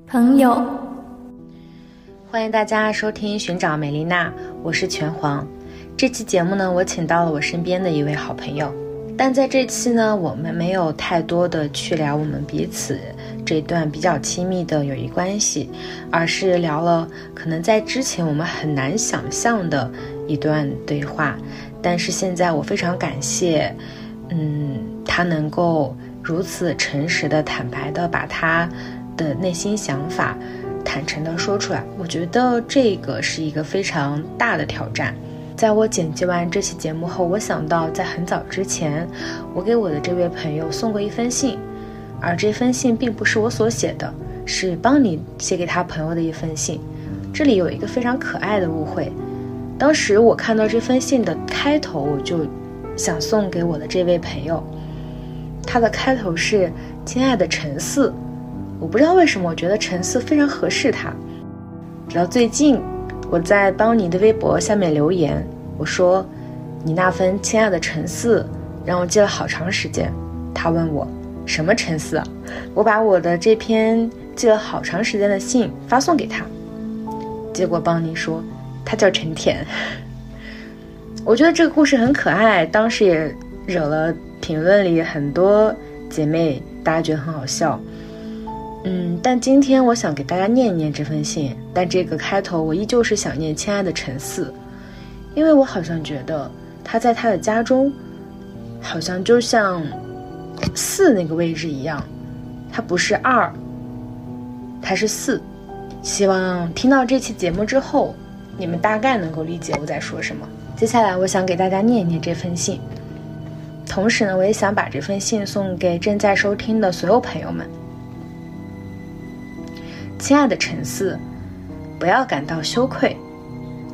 朋友，欢迎大家收听《寻找美丽娜》，我是拳皇。这期节目呢，我请到了我身边的一位好朋友，但在这期呢，我们没有太多的去聊我们彼此这段比较亲密的友谊关系，而是聊了可能在之前我们很难想象的一段对话。但是现在我非常感谢，嗯，他能够如此诚实的、坦白的把他的内心想法坦诚的说出来。我觉得这个是一个非常大的挑战。在我剪辑完这期节目后，我想到在很早之前，我给我的这位朋友送过一封信，而这封信并不是我所写的，是帮你写给他朋友的一封信。这里有一个非常可爱的误会。当时我看到这封信的开头，我就想送给我的这位朋友。他的开头是“亲爱的陈四”，我不知道为什么，我觉得陈四非常合适他。直到最近，我在邦尼的微博下面留言，我说：“你那份亲爱的陈四，让我记了好长时间。”他问我：“什么陈四？”我把我的这篇记了好长时间的信发送给他，结果邦尼说。他叫陈甜，我觉得这个故事很可爱，当时也惹了评论里很多姐妹，大家觉得很好笑。嗯，但今天我想给大家念一念这封信，但这个开头我依旧是想念亲爱的陈四，因为我好像觉得他在他的家中，好像就像四那个位置一样，他不是二，他是四。希望听到这期节目之后。你们大概能够理解我在说什么。接下来，我想给大家念一念这封信，同时呢，我也想把这封信送给正在收听的所有朋友们。亲爱的陈四，不要感到羞愧，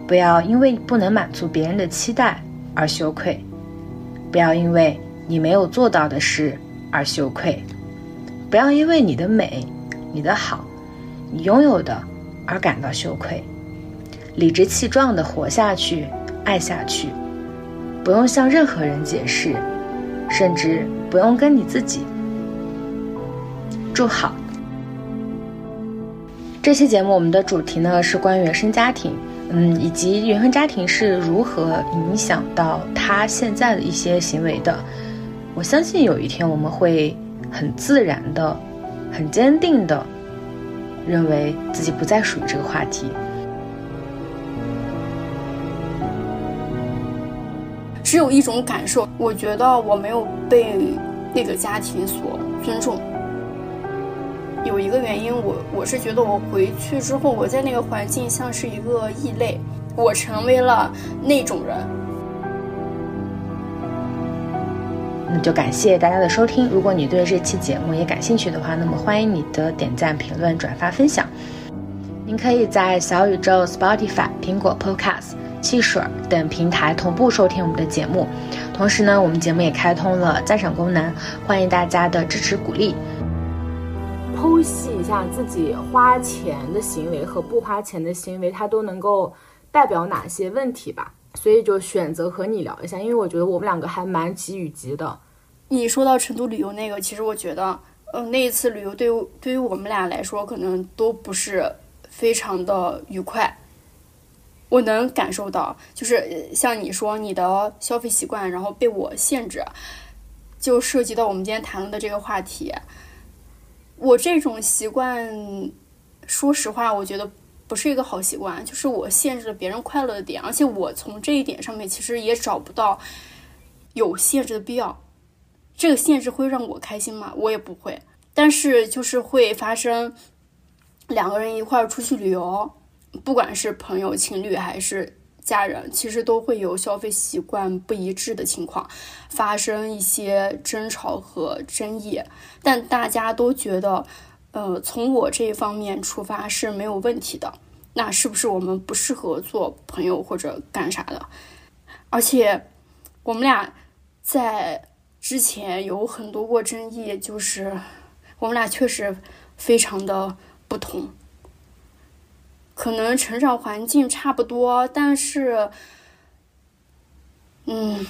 不要因为不能满足别人的期待而羞愧，不要因为你没有做到的事而羞愧，不要因为你的美、你的好、你拥有的而感到羞愧。理直气壮地活下去，爱下去，不用向任何人解释，甚至不用跟你自己。祝好。这期节目我们的主题呢是关于原生家庭，嗯，以及原生家庭是如何影响到他现在的一些行为的。我相信有一天我们会很自然的、很坚定的认为自己不再属于这个话题。只有一种感受，我觉得我没有被那个家庭所尊重。有一个原因，我我是觉得我回去之后，我在那个环境像是一个异类，我成为了那种人。那就感谢大家的收听。如果你对这期节目也感兴趣的话，那么欢迎你的点赞、评论、转发、分享。您可以在小宇宙、Spotify、苹果 Podcast。汽水等平台同步收听我们的节目，同时呢，我们节目也开通了赞赏功能，欢迎大家的支持鼓励。剖析一下自己花钱的行为和不花钱的行为，它都能够代表哪些问题吧？所以就选择和你聊一下，因为我觉得我们两个还蛮急与急的。你说到成都旅游那个，其实我觉得，嗯，那一次旅游对于对于我们俩来说，可能都不是非常的愉快。我能感受到，就是像你说你的消费习惯，然后被我限制，就涉及到我们今天谈论的这个话题。我这种习惯，说实话，我觉得不是一个好习惯，就是我限制了别人快乐的点，而且我从这一点上面其实也找不到有限制的必要。这个限制会让我开心吗？我也不会，但是就是会发生两个人一块儿出去旅游。不管是朋友、情侣还是家人，其实都会有消费习惯不一致的情况，发生一些争吵和争议。但大家都觉得，呃，从我这一方面出发是没有问题的。那是不是我们不适合做朋友或者干啥的？而且，我们俩在之前有很多过争议，就是我们俩确实非常的不同。可能成长环境差不多，但是，嗯，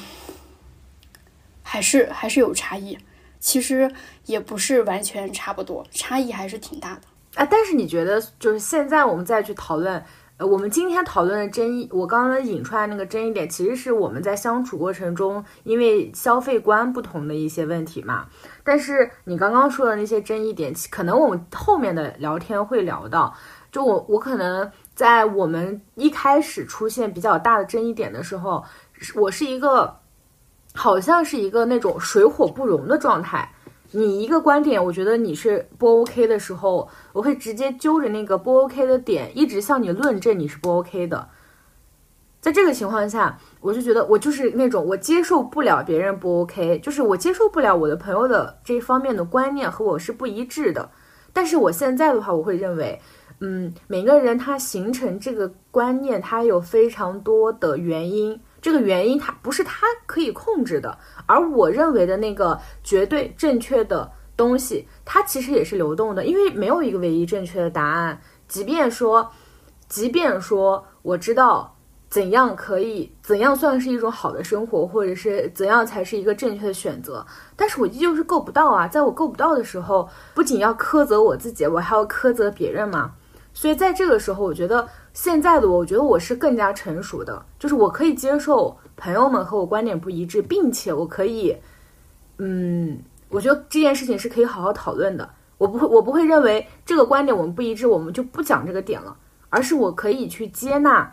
还是还是有差异。其实也不是完全差不多，差异还是挺大的。啊，但是你觉得就是现在我们再去讨论，呃，我们今天讨论的争议，我刚刚引出来那个争议点，其实是我们在相处过程中因为消费观不同的一些问题嘛。但是你刚刚说的那些争议点，可能我们后面的聊天会聊到。就我我可能在我们一开始出现比较大的争议点的时候，我是一个好像是一个那种水火不容的状态。你一个观点，我觉得你是不 OK 的时候，我会直接揪着那个不 OK 的点，一直向你论证你是不 OK 的。在这个情况下，我就觉得我就是那种我接受不了别人不 OK，就是我接受不了我的朋友的这方面的观念和我是不一致的。但是我现在的话，我会认为。嗯，每个人他形成这个观念，他有非常多的原因。这个原因他不是他可以控制的，而我认为的那个绝对正确的东西，它其实也是流动的，因为没有一个唯一正确的答案。即便说，即便说我知道怎样可以，怎样算是一种好的生活，或者是怎样才是一个正确的选择，但是我依旧是够不到啊。在我够不到的时候，不仅要苛责我自己，我还要苛责别人嘛。所以在这个时候，我觉得现在的我，我觉得我是更加成熟的，就是我可以接受朋友们和我观点不一致，并且我可以，嗯，我觉得这件事情是可以好好讨论的。我不会，我不会认为这个观点我们不一致，我们就不讲这个点了，而是我可以去接纳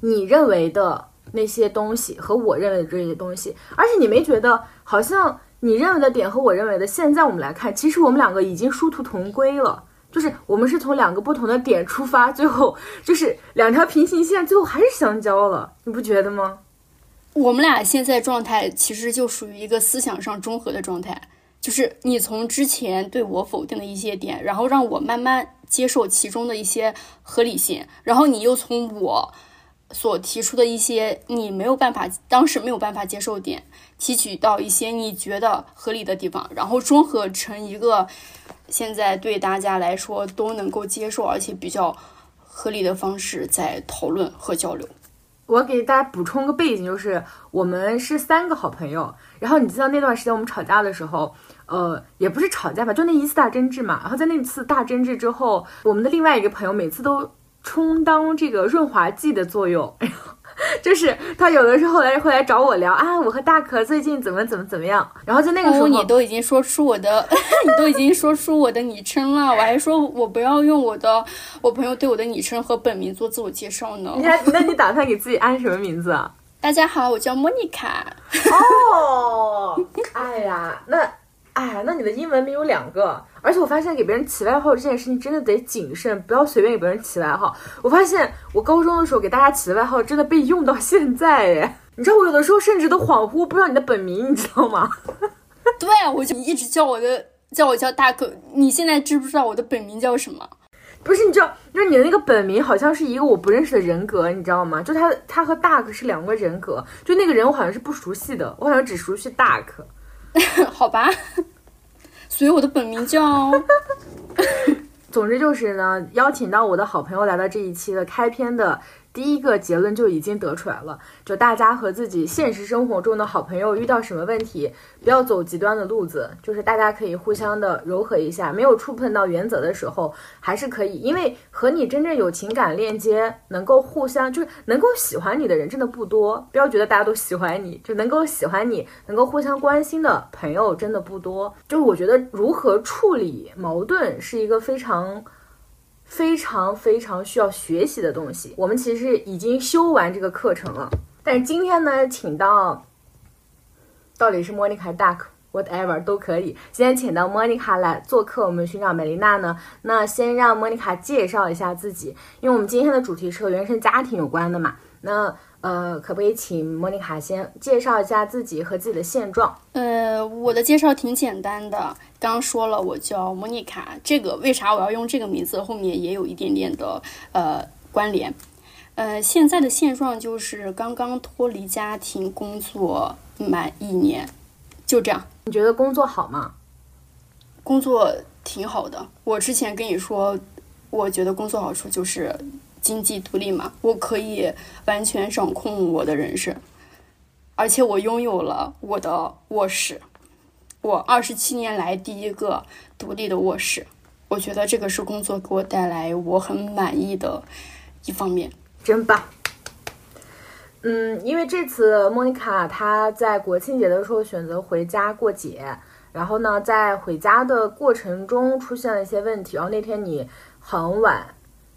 你认为的那些东西和我认为的这些东西。而且你没觉得好像你认为的点和我认为的，现在我们来看，其实我们两个已经殊途同归了。就是我们是从两个不同的点出发，最后就是两条平行线，最后还是相交了，你不觉得吗？我们俩现在状态其实就属于一个思想上中和的状态，就是你从之前对我否定的一些点，然后让我慢慢接受其中的一些合理性，然后你又从我所提出的一些你没有办法当时没有办法接受点，提取到一些你觉得合理的地方，然后综合成一个。现在对大家来说都能够接受，而且比较合理的方式在讨论和交流。我给大家补充个背景，就是我们是三个好朋友。然后你知道那段时间我们吵架的时候，呃，也不是吵架吧，就那一次大争执嘛。然后在那次大争执之后，我们的另外一个朋友每次都充当这个润滑剂的作用。就是他有的时候来会来找我聊啊，我和大可最近怎么怎么怎么样。然后在那个时候，你都已经说出我的，你都已经说出我的昵称了，我还说我不要用我的我朋友对我的昵称和本名做自我介绍呢。你还 那你打算给自己安什么名字啊？大家好，我叫莫妮卡。哦，哎呀，那。哎，那你的英文名有两个，而且我发现给别人起外号这件事情真的得谨慎，不要随便给别人起外号。我发现我高中的时候给大家起的外号真的被用到现在，哎，你知道我有的时候甚至都恍惚不知道你的本名，你知道吗？对，我就一直叫我的叫我叫大可，你现在知不知道我的本名叫什么？不是，你知道，就是你的那个本名好像是一个我不认识的人格，你知道吗？就他他和大可是两个人格，就那个人我好像是不熟悉的，我好像只熟悉大可。好吧，所以我的本名叫。总之就是呢，邀请到我的好朋友来到这一期的开篇的。第一个结论就已经得出来了，就大家和自己现实生活中的好朋友遇到什么问题，不要走极端的路子，就是大家可以互相的柔和一下，没有触碰到原则的时候，还是可以，因为和你真正有情感链接，能够互相就是能够喜欢你的人真的不多，不要觉得大家都喜欢你，就能够喜欢你，能够互相关心的朋友真的不多。就是我觉得如何处理矛盾是一个非常。非常非常需要学习的东西，我们其实已经修完这个课程了。但是今天呢，请到到底是莫妮卡、Duck whatever 都可以。今天请到莫妮卡来做客，我们寻找美丽娜呢。那先让莫妮卡介绍一下自己，因为我们今天的主题是和原生家庭有关的嘛。那呃，可不可以请莫妮卡先介绍一下自己和自己的现状？呃，我的介绍挺简单的，刚说了我叫莫妮卡，这个为啥我要用这个名字？后面也有一点点的呃关联。呃，现在的现状就是刚刚脱离家庭，工作满一年，就这样。你觉得工作好吗？工作挺好的。我之前跟你说，我觉得工作好处就是。经济独立嘛，我可以完全掌控我的人生，而且我拥有了我的卧室，我二十七年来第一个独立的卧室。我觉得这个是工作给我带来我很满意的一方面。真棒。嗯，因为这次莫妮卡她在国庆节的时候选择回家过节，然后呢，在回家的过程中出现了一些问题，然后那天你很晚，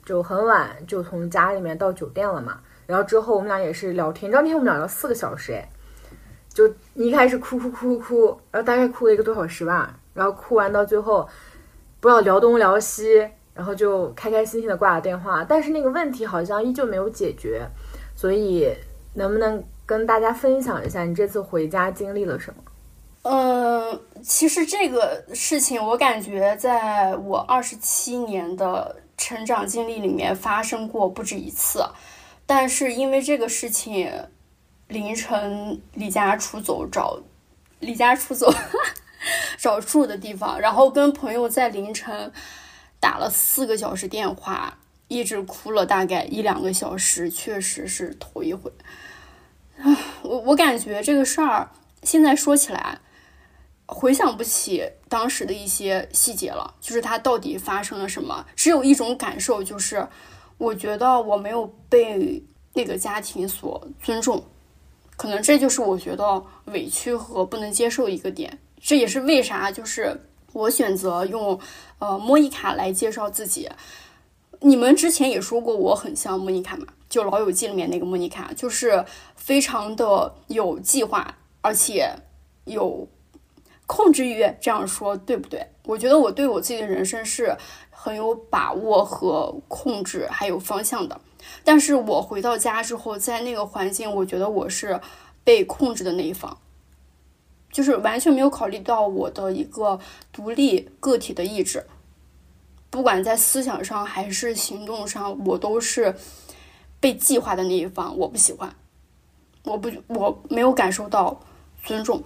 就很晚就从家里面到酒店了嘛，然后之后我们俩也是聊天，当天我们俩聊四个小时，哎，就一开始哭哭哭哭，然后大概哭了一个多小时吧，然后哭完到最后，不知道聊东聊西，然后就开开心心的挂了电话，但是那个问题好像依旧没有解决，所以。能不能跟大家分享一下你这次回家经历了什么？嗯，其实这个事情我感觉在我二十七年的成长经历里面发生过不止一次，但是因为这个事情，凌晨离家出走找离家出走 找住的地方，然后跟朋友在凌晨打了四个小时电话。一直哭了大概一两个小时，确实是头一回。啊，我我感觉这个事儿现在说起来，回想不起当时的一些细节了，就是他到底发生了什么。只有一种感受，就是我觉得我没有被那个家庭所尊重，可能这就是我觉得委屈和不能接受一个点。这也是为啥，就是我选择用呃莫妮卡来介绍自己。你们之前也说过我很像莫妮卡嘛，就《老友记》里面那个莫妮卡，就是非常的有计划，而且有控制欲。这样说对不对？我觉得我对我自己的人生是很有把握和控制，还有方向的。但是我回到家之后，在那个环境，我觉得我是被控制的那一方，就是完全没有考虑到我的一个独立个体的意志。不管在思想上还是行动上，我都是被计划的那一方。我不喜欢，我不，我没有感受到尊重，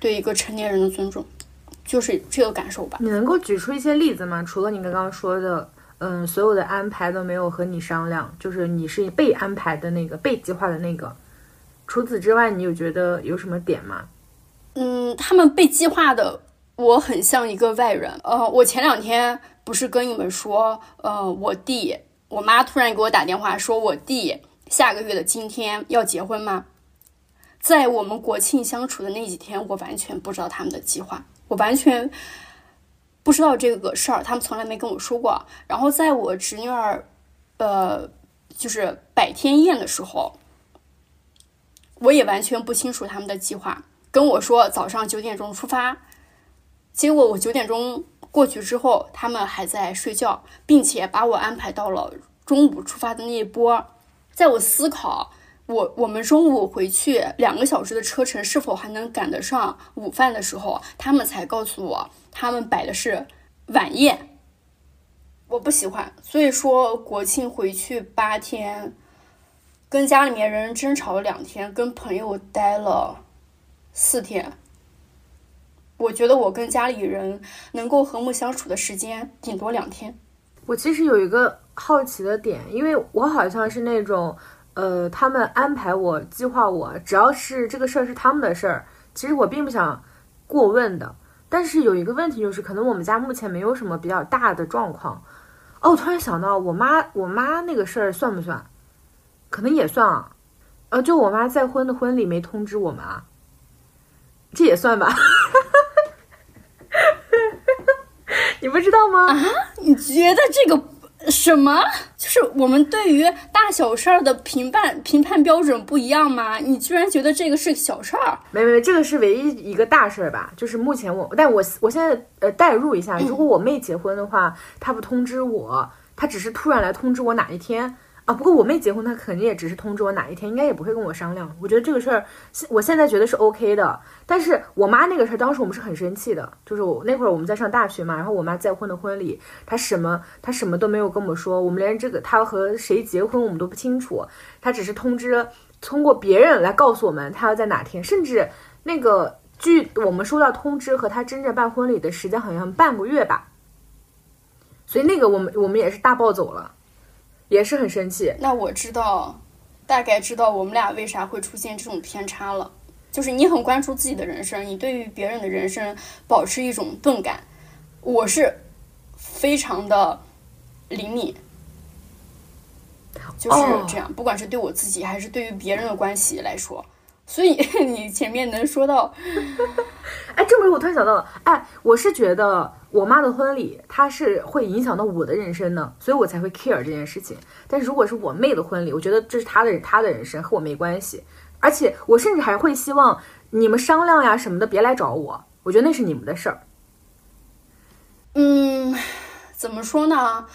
对一个成年人的尊重，就是这个感受吧。你能够举出一些例子吗？除了你刚刚说的，嗯，所有的安排都没有和你商量，就是你是被安排的那个，被计划的那个。除此之外，你有觉得有什么点吗？嗯，他们被计划的，我很像一个外人。呃，我前两天。不是跟你们说，呃，我弟，我妈突然给我打电话，说我弟下个月的今天要结婚吗？在我们国庆相处的那几天，我完全不知道他们的计划，我完全不知道这个事儿，他们从来没跟我说过。然后在我侄女儿，呃，就是百天宴的时候，我也完全不清楚他们的计划，跟我说早上九点钟出发，结果我九点钟。过去之后，他们还在睡觉，并且把我安排到了中午出发的那一波。在我思考我我们中午回去两个小时的车程是否还能赶得上午饭的时候，他们才告诉我，他们摆的是晚宴。我不喜欢，所以说国庆回去八天，跟家里面人争吵了两天，跟朋友待了四天。我觉得我跟家里人能够和睦相处的时间顶多两天。我其实有一个好奇的点，因为我好像是那种，呃，他们安排我、计划我，只要是这个事儿是他们的事儿，其实我并不想过问的。但是有一个问题就是，可能我们家目前没有什么比较大的状况。哦，我突然想到，我妈，我妈那个事儿算不算？可能也算啊。呃，就我妈再婚的婚礼没通知我们啊，这也算吧。你不知道吗？啊，你觉得这个什么？就是我们对于大小事儿的评判评判标准不一样吗？你居然觉得这个是小事儿？没没没，这个是唯一一个大事儿吧？就是目前我，但我我现在呃代入一下，如果我妹结婚的话，她不通知我，她只是突然来通知我哪一天。啊，不过我妹结婚，她肯定也只是通知我哪一天，应该也不会跟我商量。我觉得这个事儿，现我现在觉得是 OK 的。但是我妈那个事儿，当时我们是很生气的，就是我那会儿我们在上大学嘛，然后我妈再婚的婚礼，她什么她什么都没有跟我们说，我们连这个她和谁结婚我们都不清楚，她只是通知通过别人来告诉我们她要在哪天，甚至那个据我们收到通知和她真正办婚礼的时间好像半个月吧，所以那个我们我们也是大暴走了。也是很生气。那我知道，大概知道我们俩为啥会出现这种偏差了。就是你很关注自己的人生，你对于别人的人生保持一种钝感。我是非常的灵敏，就是这样。不管是对我自己还是对于别人的关系来说，所以 你前面能说到，哎，这么我突然想到了，哎，我是觉得我妈的婚礼，它是会影响到我的人生的，所以我才会 care 这件事情。但是如果是我妹的婚礼，我觉得这是她的她的人生，和我没关系。而且我甚至还会希望你们商量呀什么的，别来找我，我觉得那是你们的事儿。嗯，怎么说呢？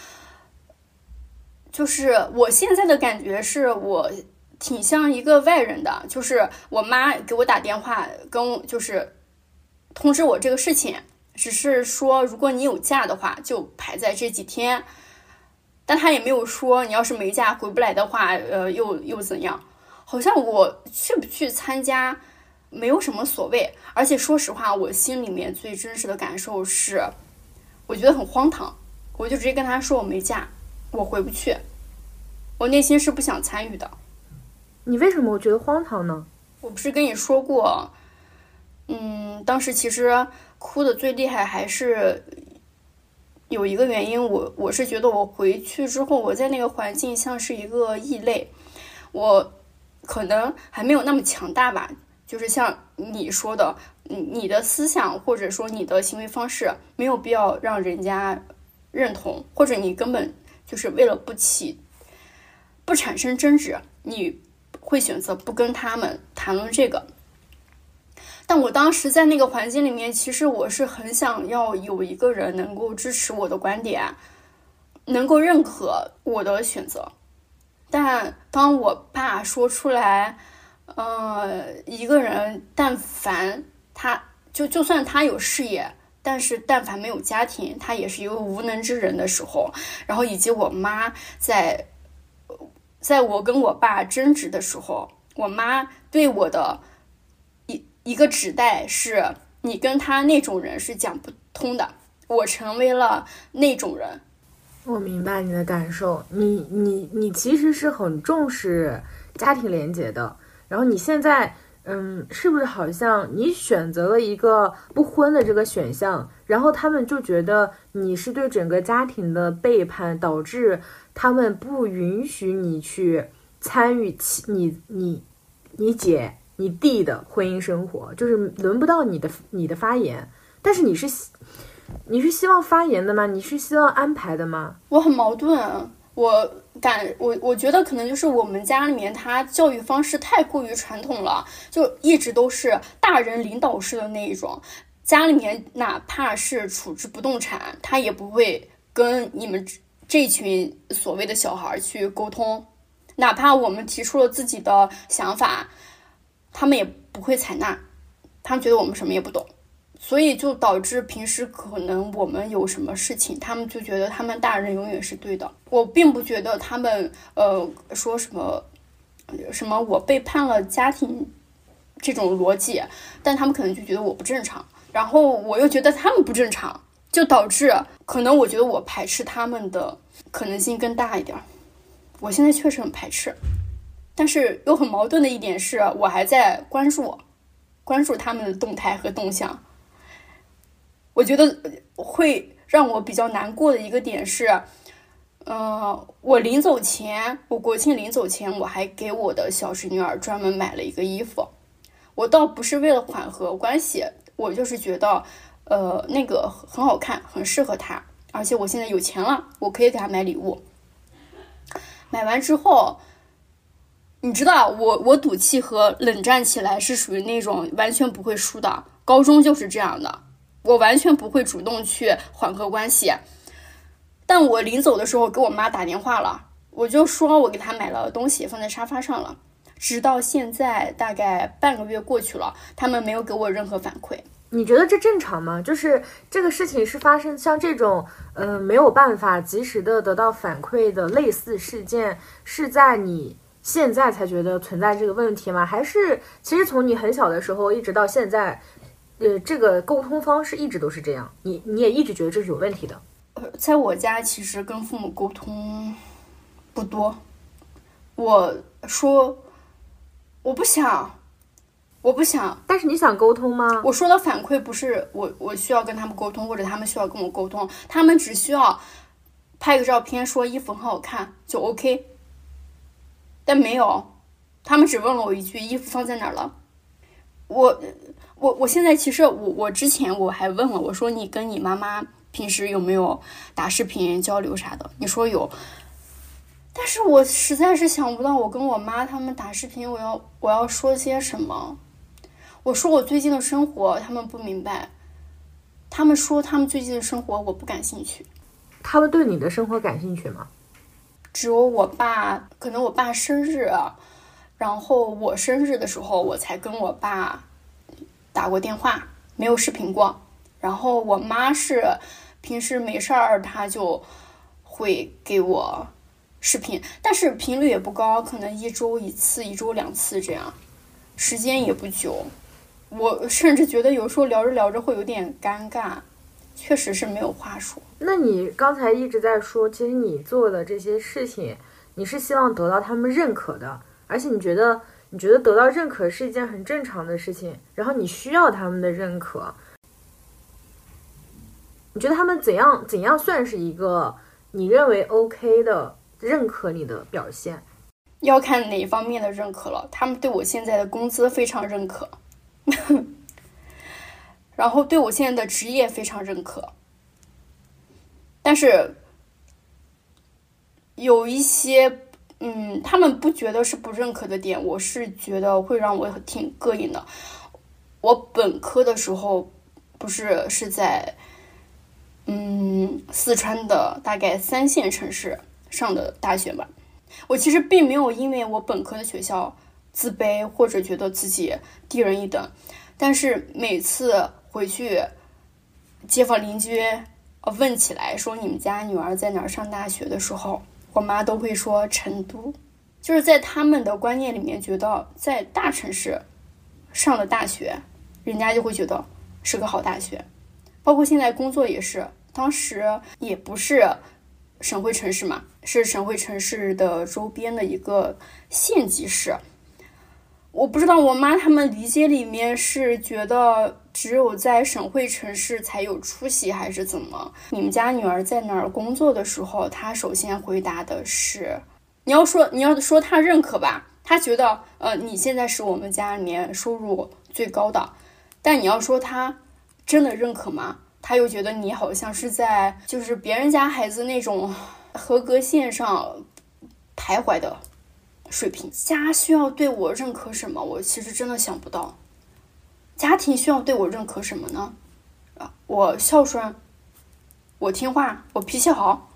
就是我现在的感觉是我挺像一个外人的，就是我妈给我打电话，跟就是通知我这个事情，只是说如果你有假的话，就排在这几天，但他也没有说你要是没假回不来的话，呃，又又怎样？好像我去不去参加没有什么所谓，而且说实话，我心里面最真实的感受是。我觉得很荒唐，我就直接跟他说我没假，我回不去。我内心是不想参与的。你为什么我觉得荒唐呢？我不是跟你说过，嗯，当时其实哭的最厉害还是有一个原因，我我是觉得我回去之后，我在那个环境像是一个异类，我可能还没有那么强大吧，就是像你说的。你你的思想或者说你的行为方式没有必要让人家认同，或者你根本就是为了不起不产生争执，你会选择不跟他们谈论这个。但我当时在那个环境里面，其实我是很想要有一个人能够支持我的观点，能够认可我的选择。但当我爸说出来，呃，一个人但凡。他就就算他有事业，但是但凡没有家庭，他也是一个无能之人的时候。然后以及我妈在，在我跟我爸争执的时候，我妈对我的一一个指代是：你跟他那种人是讲不通的。我成为了那种人。我明白你的感受，你你你其实是很重视家庭连结的，然后你现在。嗯，是不是好像你选择了一个不婚的这个选项，然后他们就觉得你是对整个家庭的背叛，导致他们不允许你去参与其你你你姐你弟的婚姻生活，就是轮不到你的你的发言。但是你是你是希望发言的吗？你是希望安排的吗？我很矛盾。我感我我觉得可能就是我们家里面他教育方式太过于传统了，就一直都是大人领导式的那一种。家里面哪怕是处置不动产，他也不会跟你们这群所谓的小孩去沟通，哪怕我们提出了自己的想法，他们也不会采纳，他们觉得我们什么也不懂。所以就导致平时可能我们有什么事情，他们就觉得他们大人永远是对的。我并不觉得他们呃说什么什么我背叛了家庭这种逻辑，但他们可能就觉得我不正常，然后我又觉得他们不正常，就导致可能我觉得我排斥他们的可能性更大一点。我现在确实很排斥，但是又很矛盾的一点是我还在关注关注他们的动态和动向。我觉得会让我比较难过的一个点是，呃，我临走前，我国庆临走前，我还给我的小侄女儿专门买了一个衣服。我倒不是为了缓和关系，我就是觉得，呃，那个很好看，很适合他，而且我现在有钱了，我可以给他买礼物。买完之后，你知道，我我赌气和冷战起来是属于那种完全不会输的，高中就是这样的。我完全不会主动去缓和关系，但我临走的时候给我妈打电话了，我就说我给她买了东西放在沙发上了，直到现在大概半个月过去了，他们没有给我任何反馈。你觉得这正常吗？就是这个事情是发生像这种，呃，没有办法及时的得到反馈的类似事件，是在你现在才觉得存在这个问题吗？还是其实从你很小的时候一直到现在？呃，这个沟通方式一直都是这样，你你也一直觉得这是有问题的。呃，在我家其实跟父母沟通不多。我说我不想，我不想。但是你想沟通吗？我说的反馈不是我我需要跟他们沟通，或者他们需要跟我沟通，他们只需要拍个照片说衣服很好看就 OK。但没有，他们只问了我一句：“衣服放在哪儿了？”我我我现在其实我我之前我还问了，我说你跟你妈妈平时有没有打视频交流啥的？你说有，但是我实在是想不到我跟我妈他们打视频，我要我要说些什么？我说我最近的生活，他们不明白。他们说他们最近的生活我不感兴趣。他们对你的生活感兴趣吗？只有我爸，可能我爸生日，然后我生日的时候，我才跟我爸打过电话，没有视频过。然后我妈是平时没事儿，她就会给我视频，但是频率也不高，可能一周一次，一周两次这样，时间也不久。我甚至觉得有时候聊着聊着会有点尴尬。确实是没有话说。那你刚才一直在说，其实你做的这些事情，你是希望得到他们认可的，而且你觉得你觉得得到认可是一件很正常的事情，然后你需要他们的认可。你觉得他们怎样怎样算是一个你认为 OK 的认可你的表现？要看哪方面的认可了。他们对我现在的工资非常认可。然后对我现在的职业非常认可，但是有一些，嗯，他们不觉得是不认可的点，我是觉得会让我挺膈应的。我本科的时候不是是在，嗯，四川的大概三线城市上的大学吧。我其实并没有因为我本科的学校自卑或者觉得自己低人一等，但是每次。回去，街坊邻居问起来说你们家女儿在哪儿上大学的时候，我妈都会说成都。就是在他们的观念里面，觉得在大城市上了大学，人家就会觉得是个好大学。包括现在工作也是，当时也不是省会城市嘛，是省会城市的周边的一个县级市。我不知道我妈他们理解里面是觉得只有在省会城市才有出息，还是怎么？你们家女儿在哪儿工作的时候，她首先回答的是：你要说你要说她认可吧，她觉得呃你现在是我们家里面收入最高的。但你要说她真的认可吗？她又觉得你好像是在就是别人家孩子那种合格线上徘徊的。水平家需要对我认可什么？我其实真的想不到。家庭需要对我认可什么呢？啊，我孝顺，我听话，我脾气好，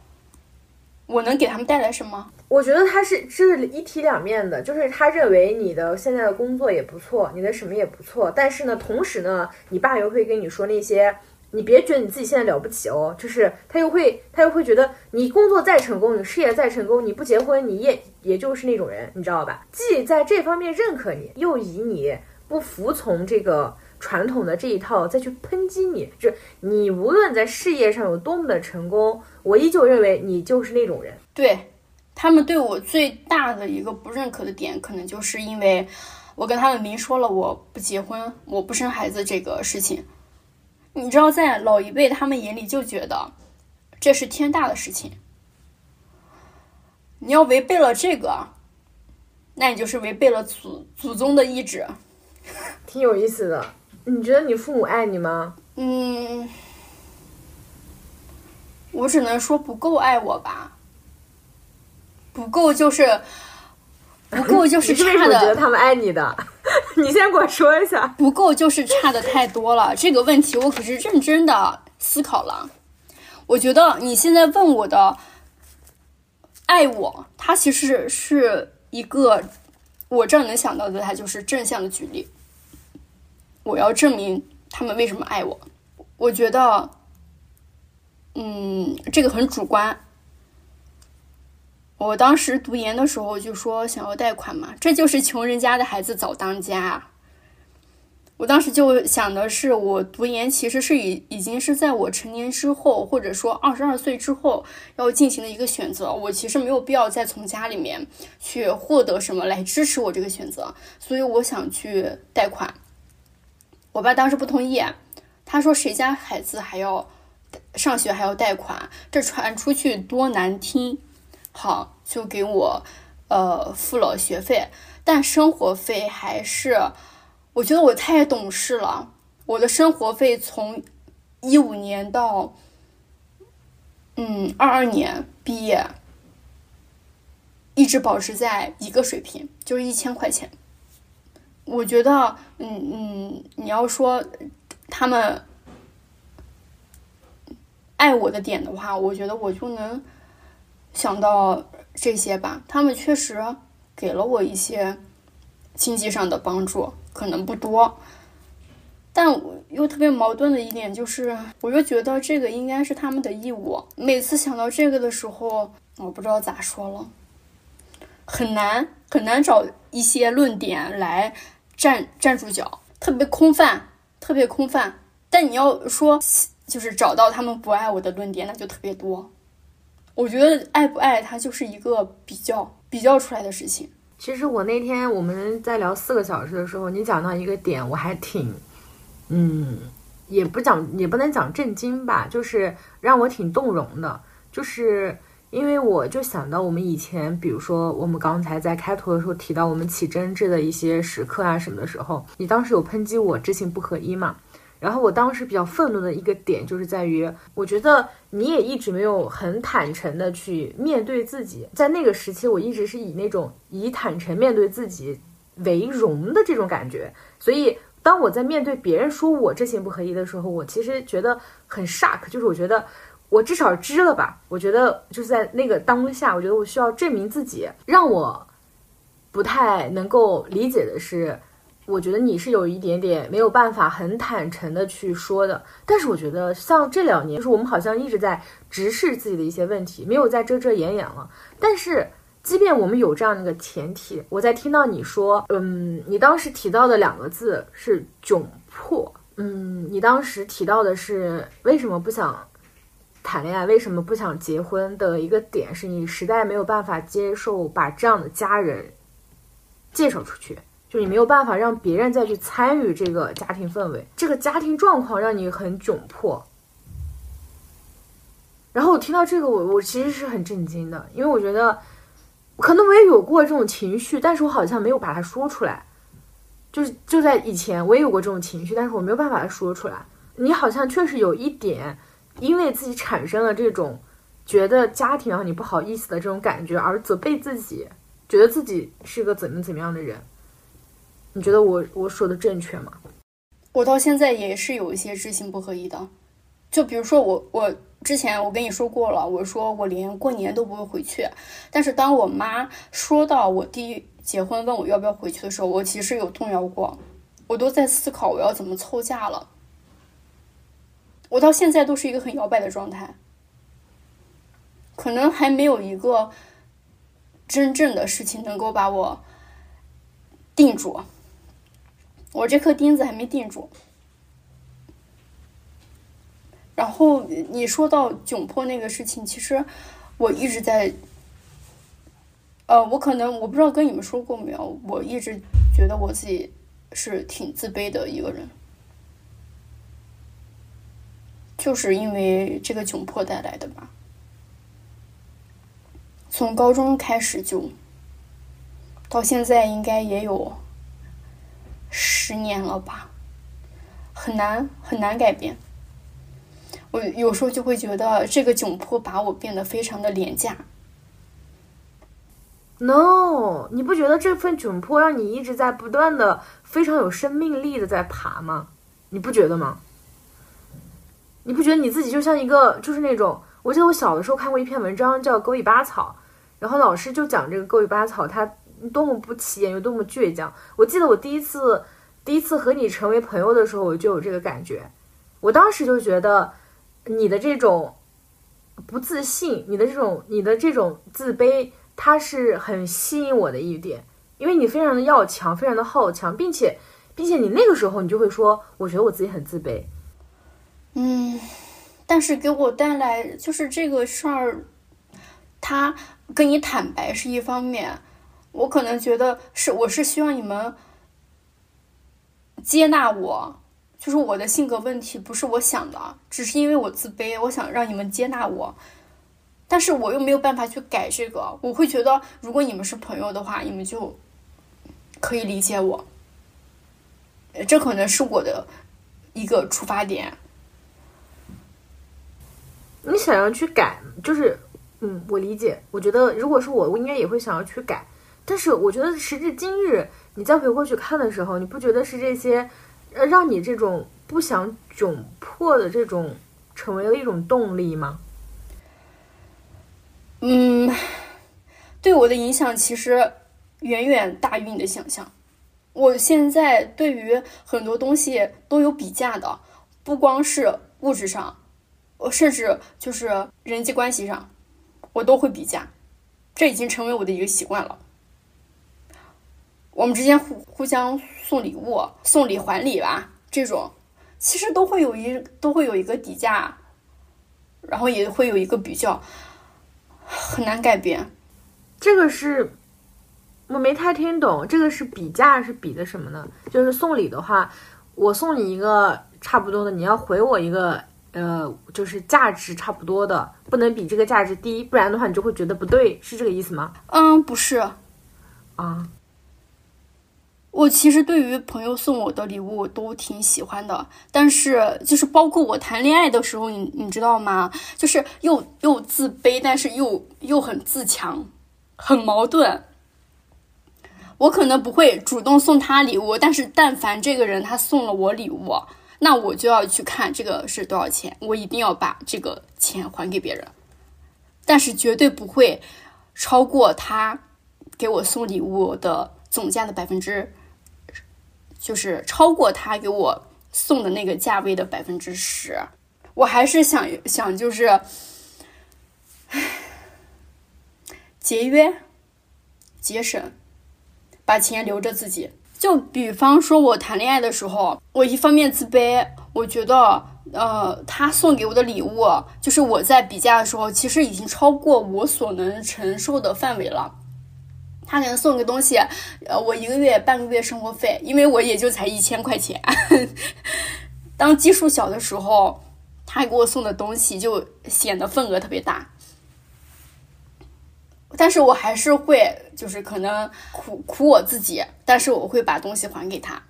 我能给他们带来什么？我觉得他是这是一体两面的，就是他认为你的现在的工作也不错，你的什么也不错，但是呢，同时呢，你爸又会跟你说那些。你别觉得你自己现在了不起哦，就是他又会他又会觉得你工作再成功，你事业再成功，你不结婚你也也就是那种人，你知道吧？既在这方面认可你，又以你不服从这个传统的这一套再去抨击你，就你无论在事业上有多么的成功，我依旧认为你就是那种人。对他们对我最大的一个不认可的点，可能就是因为我跟他们明说了我不结婚，我不生孩子这个事情。你知道，在老一辈他们眼里就觉得这是天大的事情。你要违背了这个，那你就是违背了祖祖宗的意志。挺有意思的。你觉得你父母爱你吗？嗯，我只能说不够爱我吧。不够就是不够就是差的。觉得他们爱你的？你先给我说一下，不够就是差的太多了。这个问题我可是认真的思考了。我觉得你现在问我的爱我，它其实是一个我这儿能想到的，它就是正向的举例。我要证明他们为什么爱我。我觉得，嗯，这个很主观。我当时读研的时候就说想要贷款嘛，这就是穷人家的孩子早当家。我当时就想的是，我读研其实是已已经是在我成年之后，或者说二十二岁之后要进行的一个选择。我其实没有必要再从家里面去获得什么来支持我这个选择，所以我想去贷款。我爸当时不同意，他说谁家孩子还要上学还要贷款，这传出去多难听。好，就给我呃付了学费，但生活费还是，我觉得我太懂事了。我的生活费从一五年到嗯二二年毕业，一直保持在一个水平，就是一千块钱。我觉得，嗯嗯，你要说他们爱我的点的话，我觉得我就能想到这些吧。他们确实给了我一些经济上的帮助，可能不多。但我又特别矛盾的一点就是，我又觉得这个应该是他们的义务。每次想到这个的时候，我不知道咋说了，很难很难找一些论点来站站住脚，特别空泛，特别空泛。但你要说就是找到他们不爱我的论点，那就特别多。我觉得爱不爱他就是一个比较比较出来的事情。其实我那天我们在聊四个小时的时候，你讲到一个点，我还挺。嗯，也不讲，也不能讲震惊吧，就是让我挺动容的。就是因为我就想到我们以前，比如说我们刚才在开头的时候提到我们起争执的一些时刻啊什么的时候，你当时有抨击我知行不合一嘛？然后我当时比较愤怒的一个点就是在于，我觉得你也一直没有很坦诚的去面对自己，在那个时期，我一直是以那种以坦诚面对自己为荣的这种感觉，所以。当我在面对别人说我知行不合一的时候，我其实觉得很 shock，就是我觉得我至少知了吧。我觉得就是在那个当下，我觉得我需要证明自己。让我不太能够理解的是，我觉得你是有一点点没有办法很坦诚的去说的。但是我觉得像这两年，就是我们好像一直在直视自己的一些问题，没有再遮遮掩掩了。但是。即便我们有这样的一个前提，我在听到你说，嗯，你当时提到的两个字是窘迫，嗯，你当时提到的是为什么不想谈恋爱，为什么不想结婚的一个点，是你实在没有办法接受把这样的家人介绍出去，就你没有办法让别人再去参与这个家庭氛围，这个家庭状况让你很窘迫。然后我听到这个，我我其实是很震惊的，因为我觉得。可能我也有过这种情绪，但是我好像没有把它说出来。就是就在以前，我也有过这种情绪，但是我没有办法说出来。你好像确实有一点，因为自己产生了这种觉得家庭让你不好意思的这种感觉，而责备自己，觉得自己是个怎么怎么样的人。你觉得我我说的正确吗？我到现在也是有一些知行不合一的，就比如说我我。之前我跟你说过了，我说我连过年都不会回去。但是当我妈说到我弟结婚问我要不要回去的时候，我其实有动摇过，我都在思考我要怎么凑假了。我到现在都是一个很摇摆的状态，可能还没有一个真正的事情能够把我定住，我这颗钉子还没定住。然后你说到窘迫那个事情，其实我一直在，呃，我可能我不知道跟你们说过没有，我一直觉得我自己是挺自卑的一个人，就是因为这个窘迫带来的吧。从高中开始就到现在，应该也有十年了吧，很难很难改变。我有时候就会觉得这个窘迫把我变得非常的廉价。No，你不觉得这份窘迫让你一直在不断的非常有生命力的在爬吗？你不觉得吗？你不觉得你自己就像一个就是那种？我记得我小的时候看过一篇文章叫《狗尾巴草》，然后老师就讲这个狗尾巴草它多么不起眼，有多么倔强。我记得我第一次第一次和你成为朋友的时候，我就有这个感觉。我当时就觉得。你的这种不自信，你的这种你的这种自卑，它是很吸引我的一点，因为你非常的要强，非常的好强，并且并且你那个时候你就会说，我觉得我自己很自卑。嗯，但是给我带来就是这个事儿，他跟你坦白是一方面，我可能觉得是我是希望你们接纳我。就是我的性格问题，不是我想的，只是因为我自卑，我想让你们接纳我，但是我又没有办法去改这个。我会觉得，如果你们是朋友的话，你们就可以理解我。这可能是我的一个出发点。你想要去改，就是，嗯，我理解。我觉得如果是我，我应该也会想要去改。但是我觉得时至今日，你再回过去看的时候，你不觉得是这些，呃，让你这种不想窘迫的这种，成为了一种动力吗？嗯，对我的影响其实远远大于你的想象。我现在对于很多东西都有比价的，不光是物质上，我甚至就是人际关系上，我都会比价，这已经成为我的一个习惯了。我们之间互互相送礼物、送礼还礼吧，这种其实都会有一都会有一个底价，然后也会有一个比较，很难改变。这个是我没太听懂，这个是比价是比的什么呢？就是送礼的话，我送你一个差不多的，你要回我一个呃，就是价值差不多的，不能比这个价值低，不然的话你就会觉得不对，是这个意思吗？嗯，不是，啊，我其实对于朋友送我的礼物都挺喜欢的，但是就是包括我谈恋爱的时候，你你知道吗？就是又又自卑，但是又又很自强，很矛盾。我可能不会主动送他礼物，但是但凡这个人他送了我礼物，那我就要去看这个是多少钱，我一定要把这个钱还给别人，但是绝对不会超过他给我送礼物的总价的百分之。就是超过他给我送的那个价位的百分之十，我还是想想就是，唉，节约、节省，把钱留着自己。就比方说，我谈恋爱的时候，我一方面自卑，我觉得，呃，他送给我的礼物，就是我在比价的时候，其实已经超过我所能承受的范围了。他给他送个东西，呃，我一个月半个月生活费，因为我也就才一千块钱。当基数小的时候，他给我送的东西就显得份额特别大。但是我还是会，就是可能苦苦我自己，但是我会把东西还给他。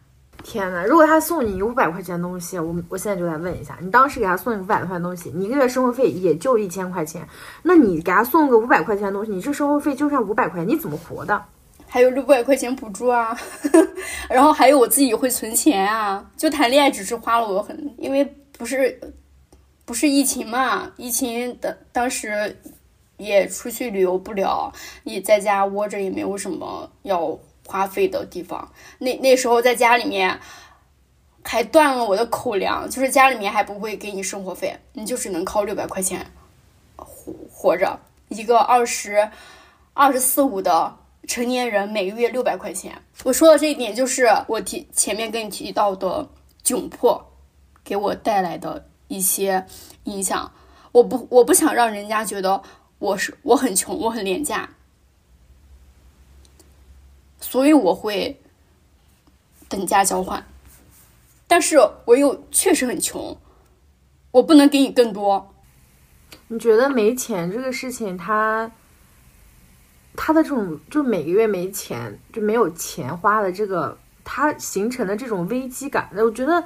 天呐，如果他送你五百块钱东西，我我现在就来问一下，你当时给他送五百块钱东西，你一个月生活费也就一千块钱，那你给他送个五百块钱东西，你这生活费就剩五百块钱，你怎么活的？还有六百块钱补助啊，然后还有我自己会存钱啊。就谈恋爱只是花了我很，因为不是不是疫情嘛，疫情的当时也出去旅游不了，也在家窝着，也没有什么要。花费的地方，那那时候在家里面还断了我的口粮，就是家里面还不会给你生活费，你就只能靠六百块钱活活着。一个二十二十四五的成年人，每个月六百块钱。我说的这一点，就是我提前面跟你提到的窘迫给我带来的一些影响。我不我不想让人家觉得我是我很穷，我很廉价。所以我会等价交换，但是我又确实很穷，我不能给你更多。你觉得没钱这个事情，他他的这种就每个月没钱，就没有钱花的这个，他形成的这种危机感，我觉得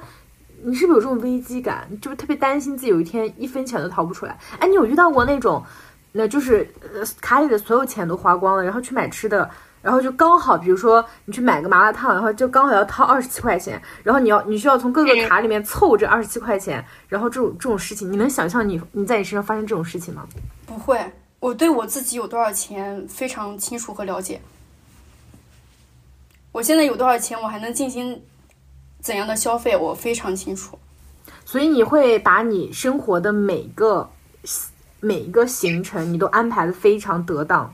你是不是有这种危机感？就是特别担心自己有一天一分钱都掏不出来。哎，你有遇到过那种，那就是卡里的所有钱都花光了，然后去买吃的。然后就刚好，比如说你去买个麻辣烫，然后就刚好要掏二十七块钱，然后你要你需要从各个卡里面凑这二十七块钱，然后这种这种事情，你能想象你你在你身上发生这种事情吗？不会，我对我自己有多少钱非常清楚和了解。我现在有多少钱，我还能进行怎样的消费，我非常清楚。所以你会把你生活的每个每一个行程，你都安排的非常得当。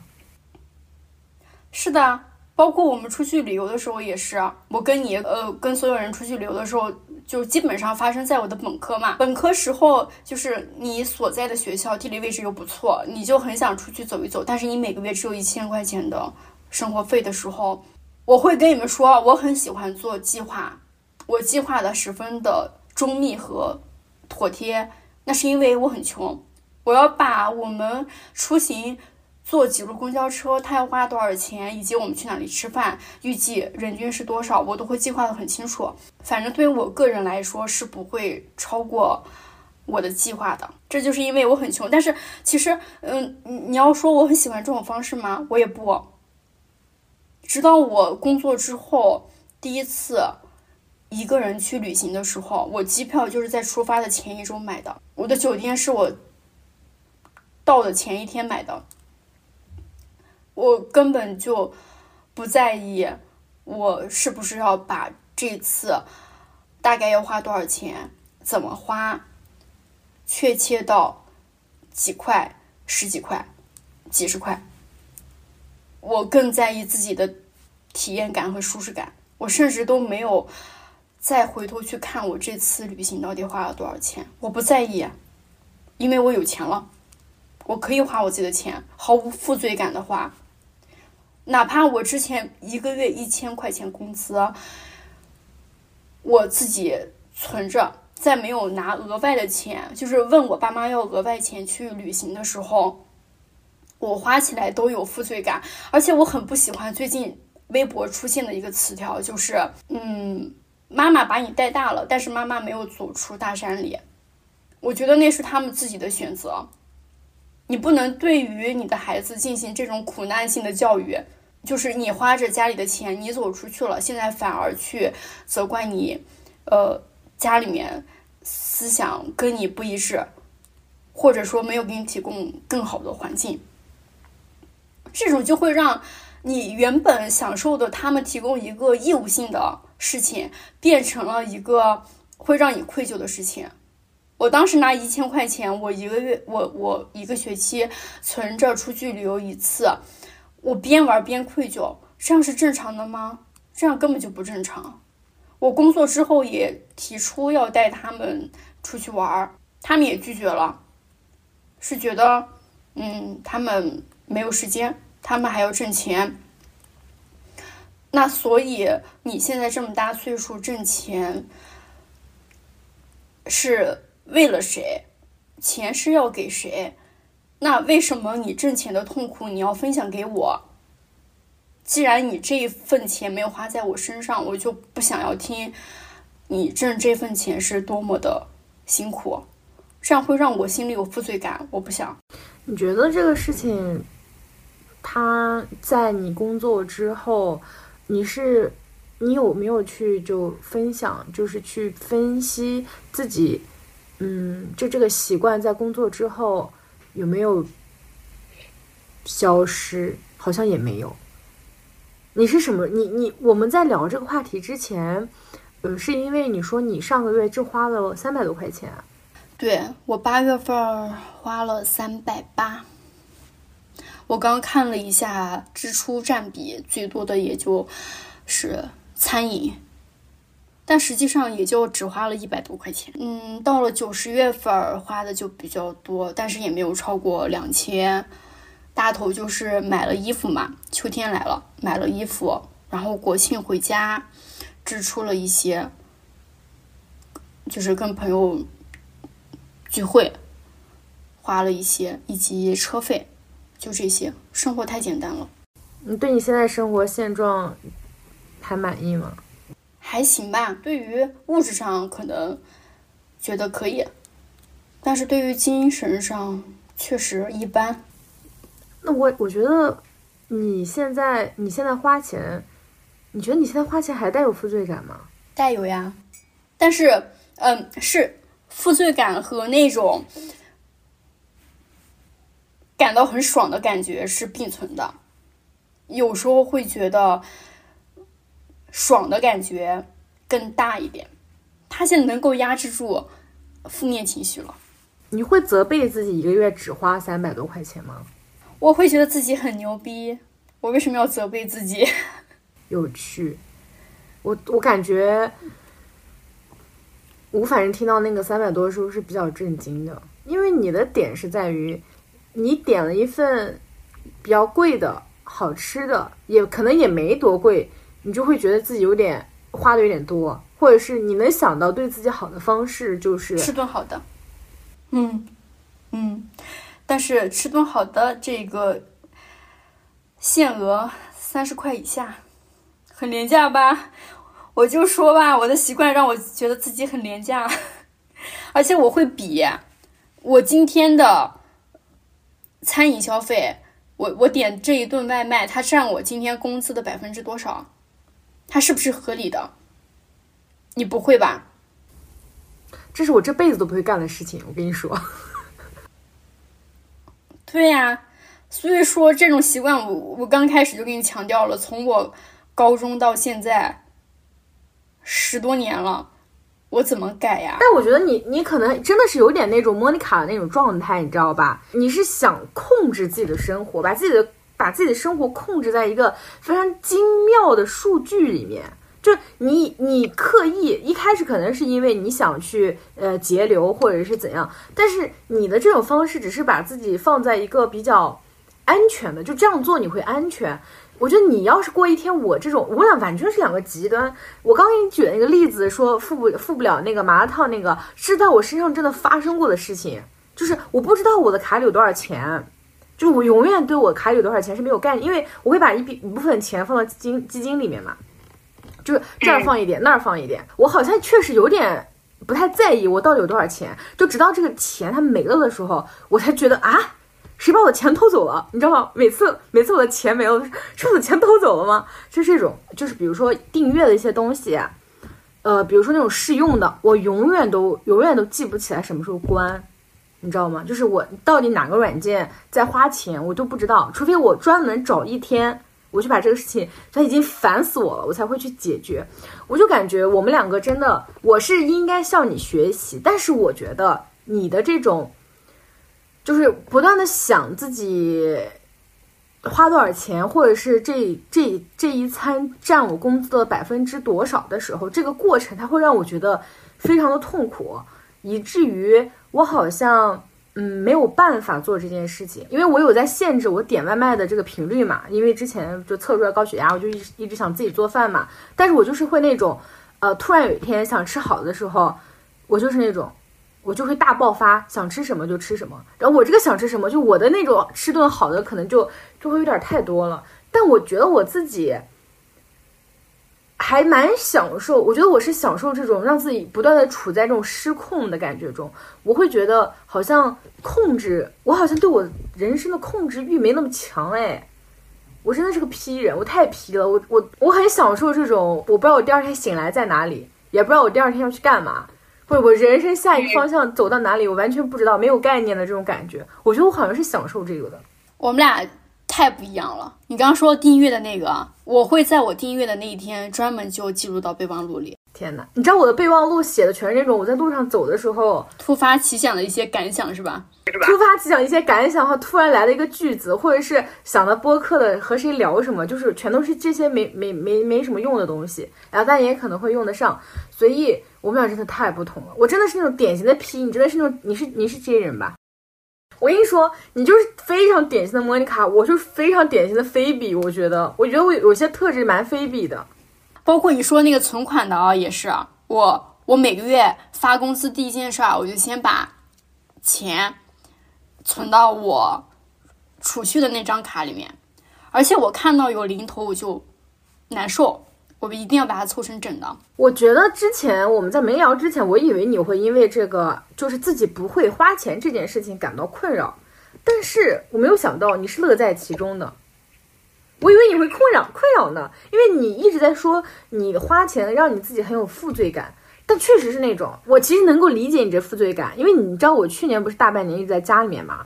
是的，包括我们出去旅游的时候也是。我跟你，呃，跟所有人出去旅游的时候，就基本上发生在我的本科嘛。本科时候，就是你所在的学校地理位置又不错，你就很想出去走一走。但是你每个月只有一千块钱的生活费的时候，我会跟你们说，我很喜欢做计划，我计划的十分的周密和妥帖，那是因为我很穷。我要把我们出行坐几路公交车，它要花多少钱，以及我们去哪里吃饭，预计人均是多少，我都会计划的很清楚。反正对于我个人来说是不会超过我的计划的。这就是因为我很穷。但是其实，嗯，你你要说我很喜欢这种方式吗？我也不。直到我工作之后，第一次一个人去旅行的时候，我机票就是在出发的前一周买的，我的酒店是我。到的前一天买的，我根本就不在意我是不是要把这次大概要花多少钱，怎么花，确切到几块、十几块、几十块，我更在意自己的体验感和舒适感。我甚至都没有再回头去看我这次旅行到底花了多少钱，我不在意，因为我有钱了。我可以花我自己的钱，毫无负罪感的花，哪怕我之前一个月一千块钱工资，我自己存着，在没有拿额外的钱，就是问我爸妈要额外钱去旅行的时候，我花起来都有负罪感，而且我很不喜欢最近微博出现的一个词条，就是嗯，妈妈把你带大了，但是妈妈没有走出大山里，我觉得那是他们自己的选择。你不能对于你的孩子进行这种苦难性的教育，就是你花着家里的钱，你走出去了，现在反而去责怪你，呃，家里面思想跟你不一致，或者说没有给你提供更好的环境，这种就会让你原本享受的他们提供一个义务性的事情，变成了一个会让你愧疚的事情。我当时拿一千块钱，我一个月，我我一个学期存着出去旅游一次，我边玩边愧疚，这样是正常的吗？这样根本就不正常。我工作之后也提出要带他们出去玩，他们也拒绝了，是觉得，嗯，他们没有时间，他们还要挣钱。那所以你现在这么大岁数挣钱，是。为了谁，钱是要给谁？那为什么你挣钱的痛苦你要分享给我？既然你这一份钱没有花在我身上，我就不想要听你挣这份钱是多么的辛苦，这样会让我心里有负罪感。我不想。你觉得这个事情，他在你工作之后，你是你有没有去就分享，就是去分析自己？嗯，就这个习惯在工作之后有没有消失？好像也没有。你是什么？你你我们在聊这个话题之前，嗯，是因为你说你上个月就花了三百多块钱。对我八月份花了三百八。我刚看了一下支出占比，最多的也就是餐饮。但实际上也就只花了一百多块钱，嗯，到了九十月份花的就比较多，但是也没有超过两千。大头就是买了衣服嘛，秋天来了，买了衣服，然后国庆回家支出了一些，就是跟朋友聚会花了一些，以及车费，就这些，生活太简单了。你对你现在生活现状还满意吗？还行吧，对于物质上可能觉得可以，但是对于精神上确实一般。那我我觉得你现在你现在花钱，你觉得你现在花钱还带有负罪感吗？带有呀，但是嗯，是负罪感和那种感到很爽的感觉是并存的，有时候会觉得。爽的感觉更大一点，他现在能够压制住负面情绪了。你会责备自己一个月只花三百多块钱吗？我会觉得自己很牛逼。我为什么要责备自己？有趣。我我感觉，我反正听到那个三百多的时候是比较震惊的，因为你的点是在于，你点了一份比较贵的好吃的，也可能也没多贵。你就会觉得自己有点花的有点多，或者是你能想到对自己好的方式就是吃顿好的。嗯嗯，但是吃顿好的这个限额三十块以下，很廉价吧？我就说吧，我的习惯让我觉得自己很廉价，而且我会比我今天的餐饮消费，我我点这一顿外卖，它占我今天工资的百分之多少？它是不是合理的？你不会吧？这是我这辈子都不会干的事情，我跟你说。对呀，所以说这种习惯，我我刚开始就给你强调了，从我高中到现在十多年了，我怎么改呀？但我觉得你你可能真的是有点那种莫妮卡的那种状态，你知道吧？你是想控制自己的生活，把自己的把自己的生活控制在一个非常精妙的数据里面。就你，你刻意一开始可能是因为你想去呃节流或者是怎样，但是你的这种方式只是把自己放在一个比较安全的，就这样做你会安全。我觉得你要是过一天我这种，我俩完全是两个极端。我刚给你举的那个例子，说付不付不了那个麻辣烫，那个是在我身上真的发生过的事情，就是我不知道我的卡里有多少钱，就是我永远对我卡里有多少钱是没有概念，因为我会把一笔一部分钱放到基金基金里面嘛。就是这儿放一点，那儿放一点，我好像确实有点不太在意我到底有多少钱，就直到这个钱它没了的时候，我才觉得啊，谁把我的钱偷走了？你知道吗？每次每次我的钱没了，是我的钱偷走了吗？就这种，就是比如说订阅的一些东西，呃，比如说那种试用的，我永远都永远都记不起来什么时候关，你知道吗？就是我到底哪个软件在花钱，我都不知道，除非我专门找一天。我就把这个事情，他已经烦死我了，我才会去解决。我就感觉我们两个真的，我是应该向你学习，但是我觉得你的这种，就是不断的想自己花多少钱，或者是这这这一餐占我工资的百分之多少的时候，这个过程它会让我觉得非常的痛苦，以至于我好像。嗯，没有办法做这件事情，因为我有在限制我点外卖的这个频率嘛。因为之前就测出来高血压，我就一一直想自己做饭嘛。但是我就是会那种，呃，突然有一天想吃好的时候，我就是那种，我就会大爆发，想吃什么就吃什么。然后我这个想吃什么，就我的那种吃顿好的，可能就就会有点太多了。但我觉得我自己。还蛮享受，我觉得我是享受这种让自己不断的处在这种失控的感觉中。我会觉得好像控制，我好像对我人生的控制欲没那么强哎。我真的是个 P 人，我太 P 了。我我我很享受这种，我不知道我第二天醒来在哪里，也不知道我第二天要去干嘛，或者我人生下一个方向走到哪里，我完全不知道，没有概念的这种感觉。我觉得我好像是享受这个的。我们俩。太不一样了！你刚刚说订阅的那个，我会在我订阅的那一天专门就记录到备忘录里。天哪，你知道我的备忘录写的全是那种我在路上走的时候突发奇想的一些感想，是吧？突发奇想一些感想和突然来了一个句子，或者是想到播客的和谁聊什么，就是全都是这些没没没没什么用的东西，然后但也可能会用得上。所以我们俩真的太不同了。我真的是那种典型的 P，你真的是那种你是你是 J 人吧？我跟你说，你就是非常典型的莫妮卡，我是非常典型的菲比。我觉得，我觉得我有些特质蛮菲比的，包括你说那个存款的啊，也是我，我每个月发工资第一件事儿，我就先把钱存到我储蓄的那张卡里面，而且我看到有零头我就难受。我们一定要把它凑成整的。我觉得之前我们在没聊之前，我以为你会因为这个就是自己不会花钱这件事情感到困扰，但是我没有想到你是乐在其中的。我以为你会困扰困扰呢，因为你一直在说你花钱让你自己很有负罪感，但确实是那种我其实能够理解你这负罪感，因为你知道我去年不是大半年一直在家里面嘛。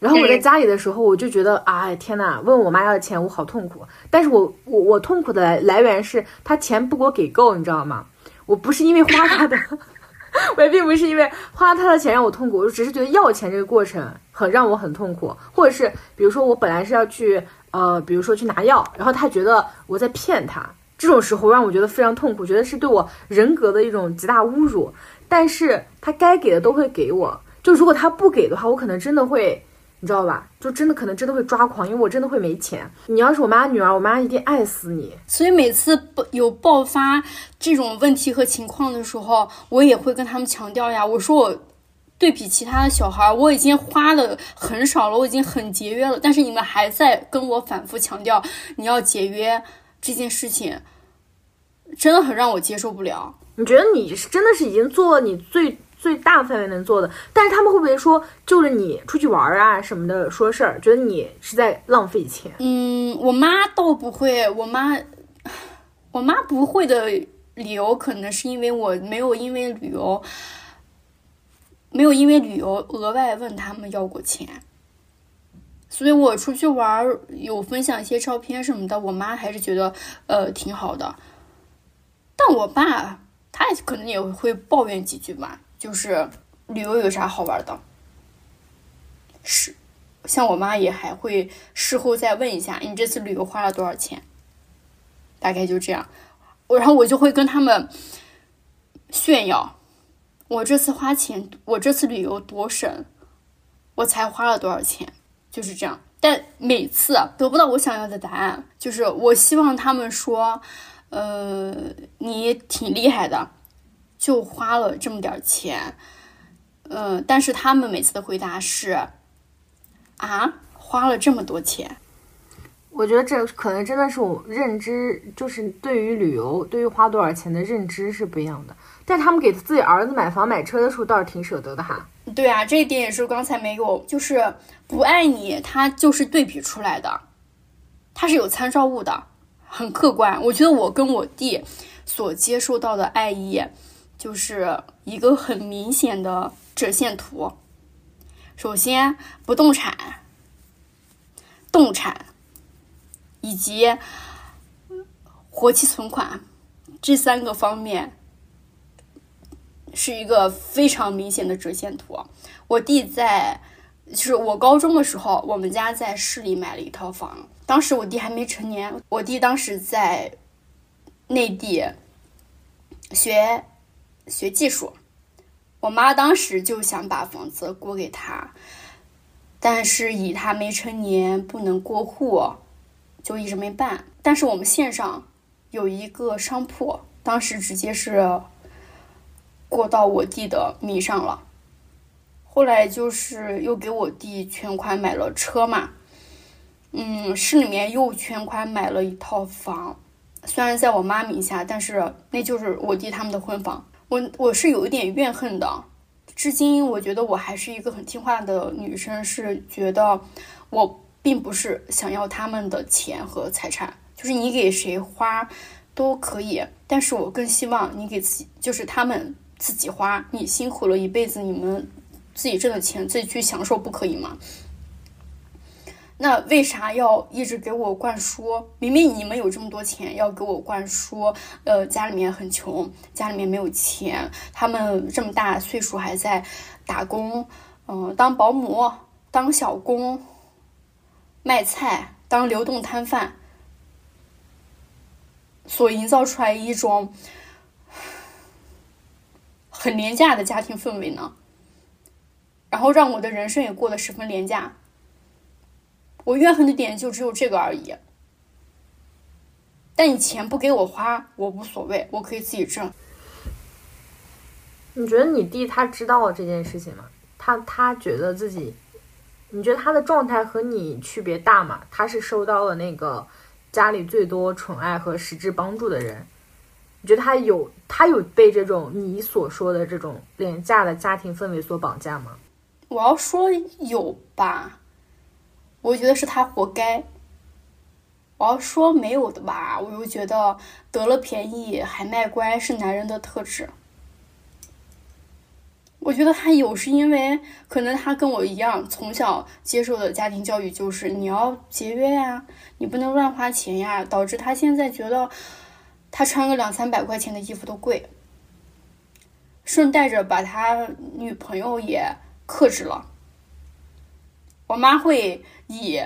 然后我在家里的时候，我就觉得，哎天呐，问我妈要钱，我好痛苦。但是我我我痛苦的来来源是她钱不给我给够，你知道吗？我不是因为花她的，我也并不是因为花她的钱让我痛苦，我只是觉得要钱这个过程很让我很痛苦。或者是比如说我本来是要去呃，比如说去拿药，然后他觉得我在骗他，这种时候让我觉得非常痛苦，觉得是对我人格的一种极大侮辱。但是他该给的都会给我，就如果他不给的话，我可能真的会。你知道吧？就真的可能真的会抓狂，因为我真的会没钱。你要是我妈女儿，我妈一定爱死你。所以每次有爆发这种问题和情况的时候，我也会跟他们强调呀。我说我对比其他的小孩，我已经花的很少了，我已经很节约了，但是你们还在跟我反复强调你要节约这件事情，真的很让我接受不了。你觉得你是真的是已经做了你最？最大范围能做的，但是他们会不会说，就是你出去玩啊什么的说事儿，觉得你是在浪费钱？嗯，我妈倒不会，我妈，我妈不会的理由可能是因为我没有因为旅游，没有因为旅游额外问他们要过钱，所以我出去玩有分享一些照片什么的，我妈还是觉得呃挺好的，但我爸他可能也会抱怨几句吧。就是旅游有啥好玩的？是，像我妈也还会事后再问一下，你这次旅游花了多少钱？大概就这样，我然后我就会跟他们炫耀，我这次花钱，我这次旅游多省，我才花了多少钱，就是这样。但每次得不到我想要的答案，就是我希望他们说，呃，你挺厉害的。就花了这么点钱，嗯，但是他们每次的回答是，啊，花了这么多钱。我觉得这可能真的是我认知，就是对于旅游，对于花多少钱的认知是不一样的。但他们给自己儿子买房买车的时候，倒是挺舍得的哈。对啊，这一点也是刚才没有，就是不爱你，他就是对比出来的，他是有参照物的，很客观。我觉得我跟我弟所接受到的爱意。就是一个很明显的折线图。首先，不动产、动产以及活期存款这三个方面是一个非常明显的折线图。我弟在，就是我高中的时候，我们家在市里买了一套房，当时我弟还没成年。我弟当时在内地学。学技术，我妈当时就想把房子过给他，但是以他没成年不能过户，就一直没办。但是我们县上有一个商铺，当时直接是过到我弟的名上了。后来就是又给我弟全款买了车嘛，嗯，市里面又全款买了一套房，虽然在我妈名下，但是那就是我弟他们的婚房。我我是有一点怨恨的，至今我觉得我还是一个很听话的女生，是觉得我并不是想要他们的钱和财产，就是你给谁花都可以，但是我更希望你给自己，就是他们自己花，你辛苦了一辈子，你们自己挣的钱自己去享受，不可以吗？那为啥要一直给我灌输？明明你们有这么多钱，要给我灌输，呃，家里面很穷，家里面没有钱，他们这么大岁数还在打工，嗯，当保姆、当小工、卖菜、当流动摊贩，所营造出来一种很廉价的家庭氛围呢？然后让我的人生也过得十分廉价。我怨恨的点就只有这个而已，但你钱不给我花，我无所谓，我可以自己挣。你觉得你弟他知道这件事情吗？他他觉得自己，你觉得他的状态和你区别大吗？他是收到了那个家里最多宠爱和实质帮助的人，你觉得他有他有被这种你所说的这种廉价的家庭氛围所绑架吗？我要说有吧。我觉得是他活该。我要说没有的吧，我又觉得得了便宜还卖乖是男人的特质。我觉得他有是因为可能他跟我一样，从小接受的家庭教育就是你要节约呀，你不能乱花钱呀，导致他现在觉得他穿个两三百块钱的衣服都贵，顺带着把他女朋友也克制了。我妈会以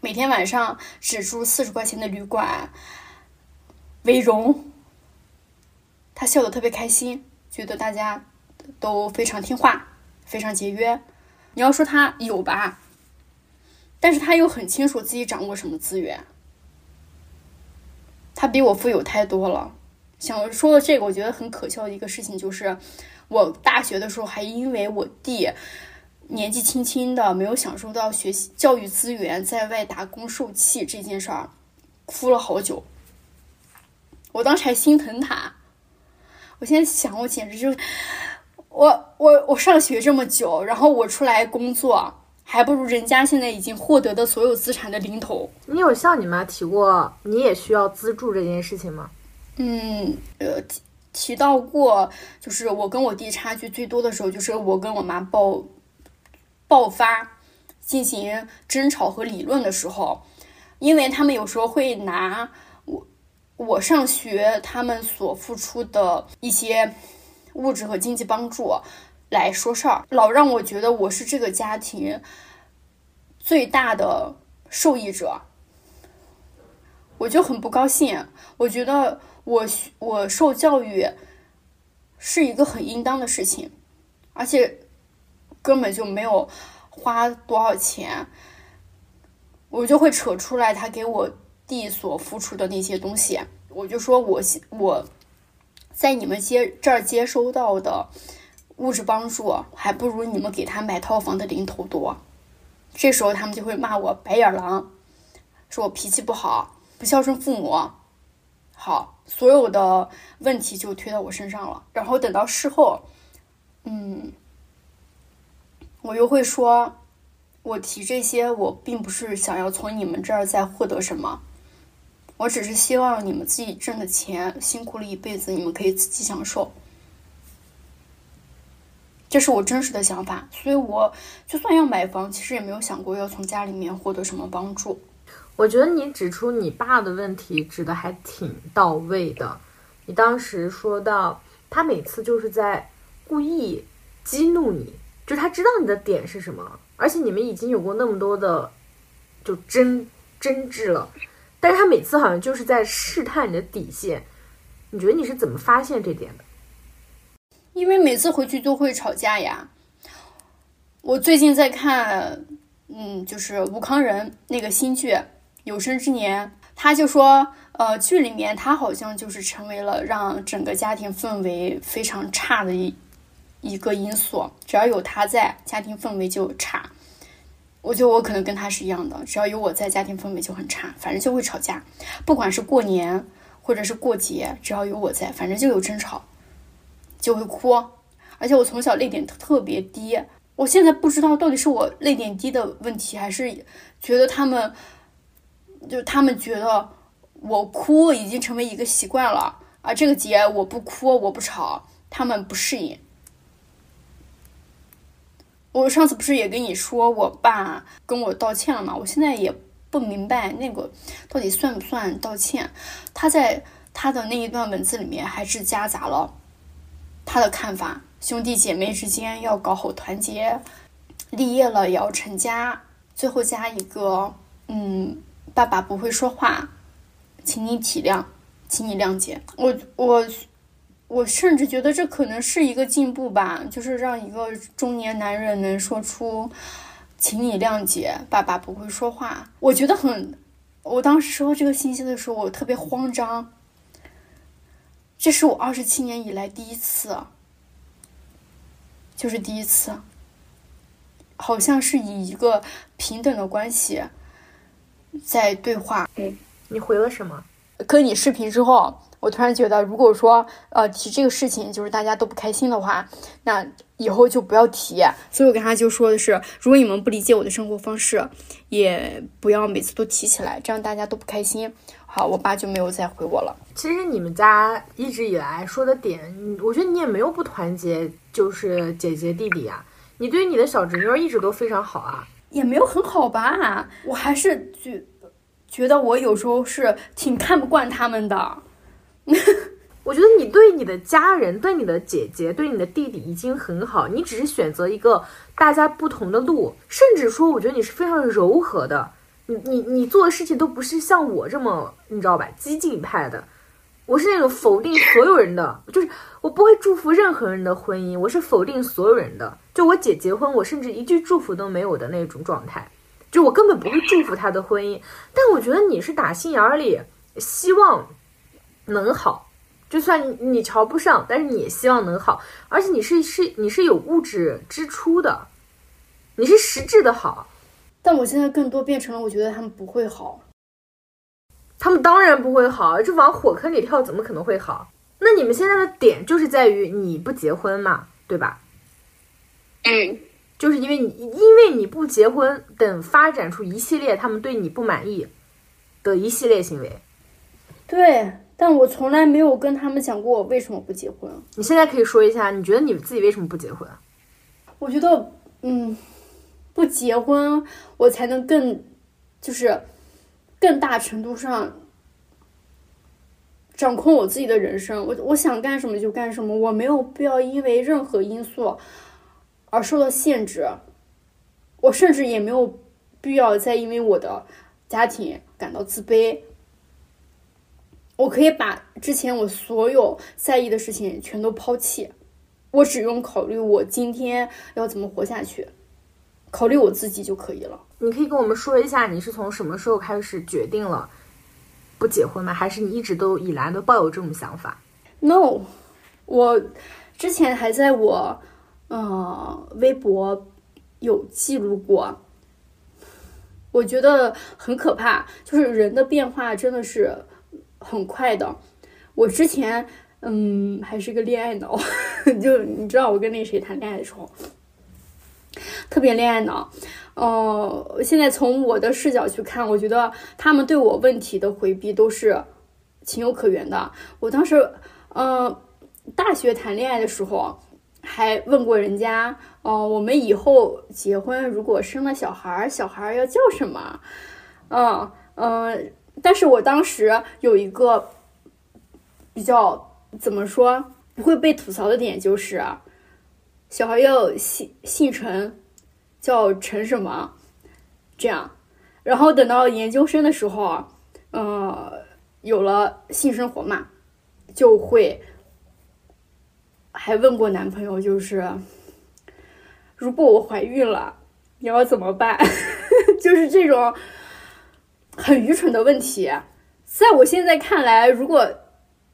每天晚上只住四十块钱的旅馆为荣，她笑得特别开心，觉得大家都非常听话，非常节约。你要说她有吧，但是她又很清楚自己掌握什么资源，她比我富有太多了。想说的这个，我觉得很可笑的一个事情就是，我大学的时候还因为我弟年纪轻轻的没有享受到学习教育资源，在外打工受气这件事儿，哭了好久。我当时还心疼他，我现在想，我简直就，我我我上学这么久，然后我出来工作，还不如人家现在已经获得的所有资产的零头。你有向你妈提过你也需要资助这件事情吗？嗯，呃，提提到过，就是我跟我弟差距最多的时候，就是我跟我妈爆爆发进行争吵和理论的时候，因为他们有时候会拿我我上学他们所付出的一些物质和经济帮助来说事儿，老让我觉得我是这个家庭最大的受益者，我就很不高兴，我觉得。我我受教育是一个很应当的事情，而且根本就没有花多少钱，我就会扯出来他给我弟所付出的那些东西，我就说我我在你们接这儿接收到的物质帮助，还不如你们给他买套房的零头多。这时候他们就会骂我白眼狼，说我脾气不好，不孝顺父母。好，所有的问题就推到我身上了。然后等到事后，嗯，我又会说，我提这些，我并不是想要从你们这儿再获得什么，我只是希望你们自己挣的钱，辛苦了一辈子，你们可以自己享受。这是我真实的想法，所以我就算要买房，其实也没有想过要从家里面获得什么帮助。我觉得你指出你爸的问题指的还挺到位的。你当时说到他每次就是在故意激怒你，就他知道你的点是什么，而且你们已经有过那么多的就争争执了，但是他每次好像就是在试探你的底线。你觉得你是怎么发现这点的？因为每次回去都会吵架呀。我最近在看，嗯，就是吴康仁那个新剧。有生之年，他就说，呃，剧里面他好像就是成为了让整个家庭氛围非常差的一一个因素。只要有他在，家庭氛围就差。我觉得我可能跟他是一样的，只要有我在，家庭氛围就很差，反正就会吵架。不管是过年或者是过节，只要有我在，反正就有争吵，就会哭。而且我从小泪点特别低，我现在不知道到底是我泪点低的问题，还是觉得他们。就他们觉得我哭已经成为一个习惯了啊，这个节我不哭我不吵，他们不适应。我上次不是也跟你说我爸跟我道歉了吗？我现在也不明白那个到底算不算道歉。他在他的那一段文字里面还是夹杂了他的看法：兄弟姐妹之间要搞好团结，立业了也要成家。最后加一个嗯。爸爸不会说话，请你体谅，请你谅解。我我我甚至觉得这可能是一个进步吧，就是让一个中年男人能说出“请你谅解，爸爸不会说话”，我觉得很。我当时收到这个信息的时候，我特别慌张。这是我二十七年以来第一次，就是第一次，好像是以一个平等的关系。在对话，嗯，你回了什么？跟你视频之后，我突然觉得，如果说呃提这个事情就是大家都不开心的话，那以后就不要提。所以我跟他就说的是，如果你们不理解我的生活方式，也不要每次都提起来，这样大家都不开心。好，我爸就没有再回我了。其实你们家一直以来说的点，我觉得你也没有不团结，就是姐姐弟弟啊，你对你的小侄女一直都非常好啊。也没有很好吧，我还是觉觉得我有时候是挺看不惯他们的。我觉得你对你的家人、对你的姐姐、对你的弟弟已经很好，你只是选择一个大家不同的路，甚至说，我觉得你是非常柔和的。你你你做的事情都不是像我这么，你知道吧？激进派的。我是那种否定所有人的，就是我不会祝福任何人的婚姻，我是否定所有人的。就我姐结婚，我甚至一句祝福都没有的那种状态。就我根本不会祝福他的婚姻。但我觉得你是打心眼里希望能好，就算你瞧不上，但是你也希望能好，而且你是是你是有物质支出的，你是实质的好。但我现在更多变成了，我觉得他们不会好。他们当然不会好，这往火坑里跳，怎么可能会好？那你们现在的点就是在于你不结婚嘛，对吧？嗯，就是因为你因为你不结婚，等发展出一系列他们对你不满意的一系列行为。对，但我从来没有跟他们讲过我为什么不结婚。你现在可以说一下，你觉得你自己为什么不结婚？我觉得，嗯，不结婚，我才能更，就是更大程度上掌控我自己的人生。我我想干什么就干什么，我没有必要因为任何因素而受到限制。我甚至也没有必要再因为我的家庭感到自卑。我可以把之前我所有在意的事情全都抛弃，我只用考虑我今天要怎么活下去，考虑我自己就可以了。你可以跟我们说一下，你是从什么时候开始决定了不结婚吗？还是你一直都以来都抱有这种想法？No，我之前还在我呃微博有记录过，我觉得很可怕，就是人的变化真的是。很快的，我之前嗯还是个恋爱脑，就你知道我跟那谁谈恋爱的时候，特别恋爱脑。呃，现在从我的视角去看，我觉得他们对我问题的回避都是情有可原的。我当时呃大学谈恋爱的时候，还问过人家，哦，我们以后结婚如果生了小孩，小孩要叫什么？嗯嗯。但是我当时有一个比较怎么说不会被吐槽的点，就是小孩要姓姓陈，叫陈什么这样。然后等到研究生的时候，呃，有了性生活嘛，就会还问过男朋友，就是如果我怀孕了，你要怎么办？就是这种。很愚蠢的问题，在我现在看来，如果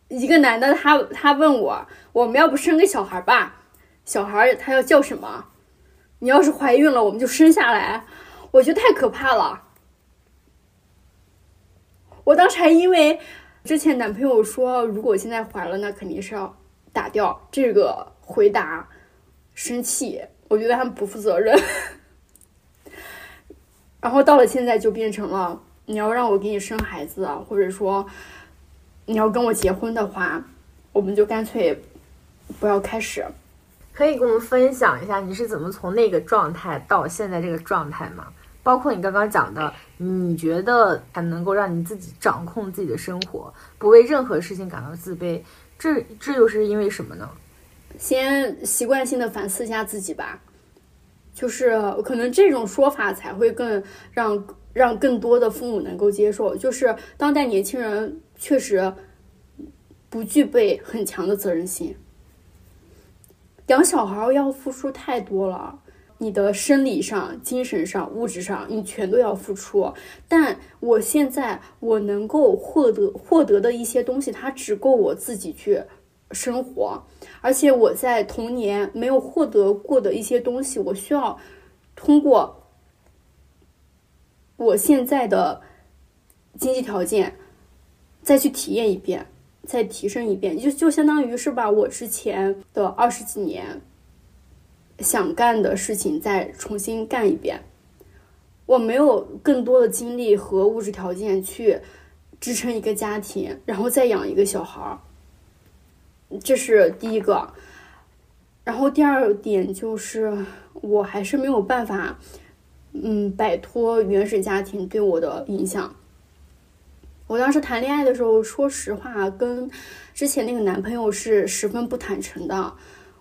一个男的他他问我，我们要不生个小孩吧？小孩他要叫什么？你要是怀孕了，我们就生下来。我觉得太可怕了。我当时还因为之前男朋友说，如果现在怀了，那肯定是要打掉这个回答，生气。我觉得他们不负责任。然后到了现在，就变成了。你要让我给你生孩子，或者说你要跟我结婚的话，我们就干脆不要开始。可以跟我们分享一下你是怎么从那个状态到现在这个状态吗？包括你刚刚讲的，你觉得才能够让你自己掌控自己的生活，不为任何事情感到自卑，这这又是因为什么呢？先习惯性的反思一下自己吧，就是可能这种说法才会更让。让更多的父母能够接受，就是当代年轻人确实不具备很强的责任心。养小孩要付出太多了，你的生理上、精神上、物质上，你全都要付出。但我现在我能够获得获得的一些东西，它只够我自己去生活，而且我在童年没有获得过的一些东西，我需要通过。我现在的经济条件，再去体验一遍，再提升一遍，就就相当于是把我之前的二十几年想干的事情再重新干一遍。我没有更多的精力和物质条件去支撑一个家庭，然后再养一个小孩儿，这是第一个。然后第二点就是，我还是没有办法。嗯，摆脱原始家庭对我的影响。我当时谈恋爱的时候，说实话，跟之前那个男朋友是十分不坦诚的。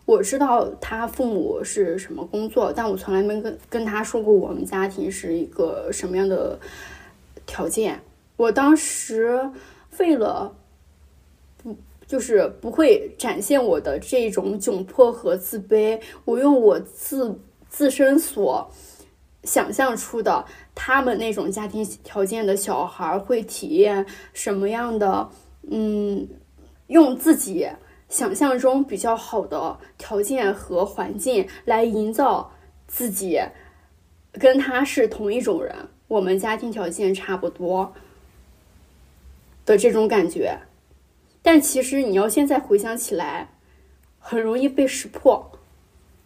我知道他父母是什么工作，但我从来没跟跟他说过我们家庭是一个什么样的条件。我当时为了不就是不会展现我的这种窘迫和自卑，我用我自自身所。想象出的他们那种家庭条件的小孩会体验什么样的，嗯，用自己想象中比较好的条件和环境来营造自己跟他是同一种人，我们家庭条件差不多的这种感觉。但其实你要现在回想起来，很容易被识破。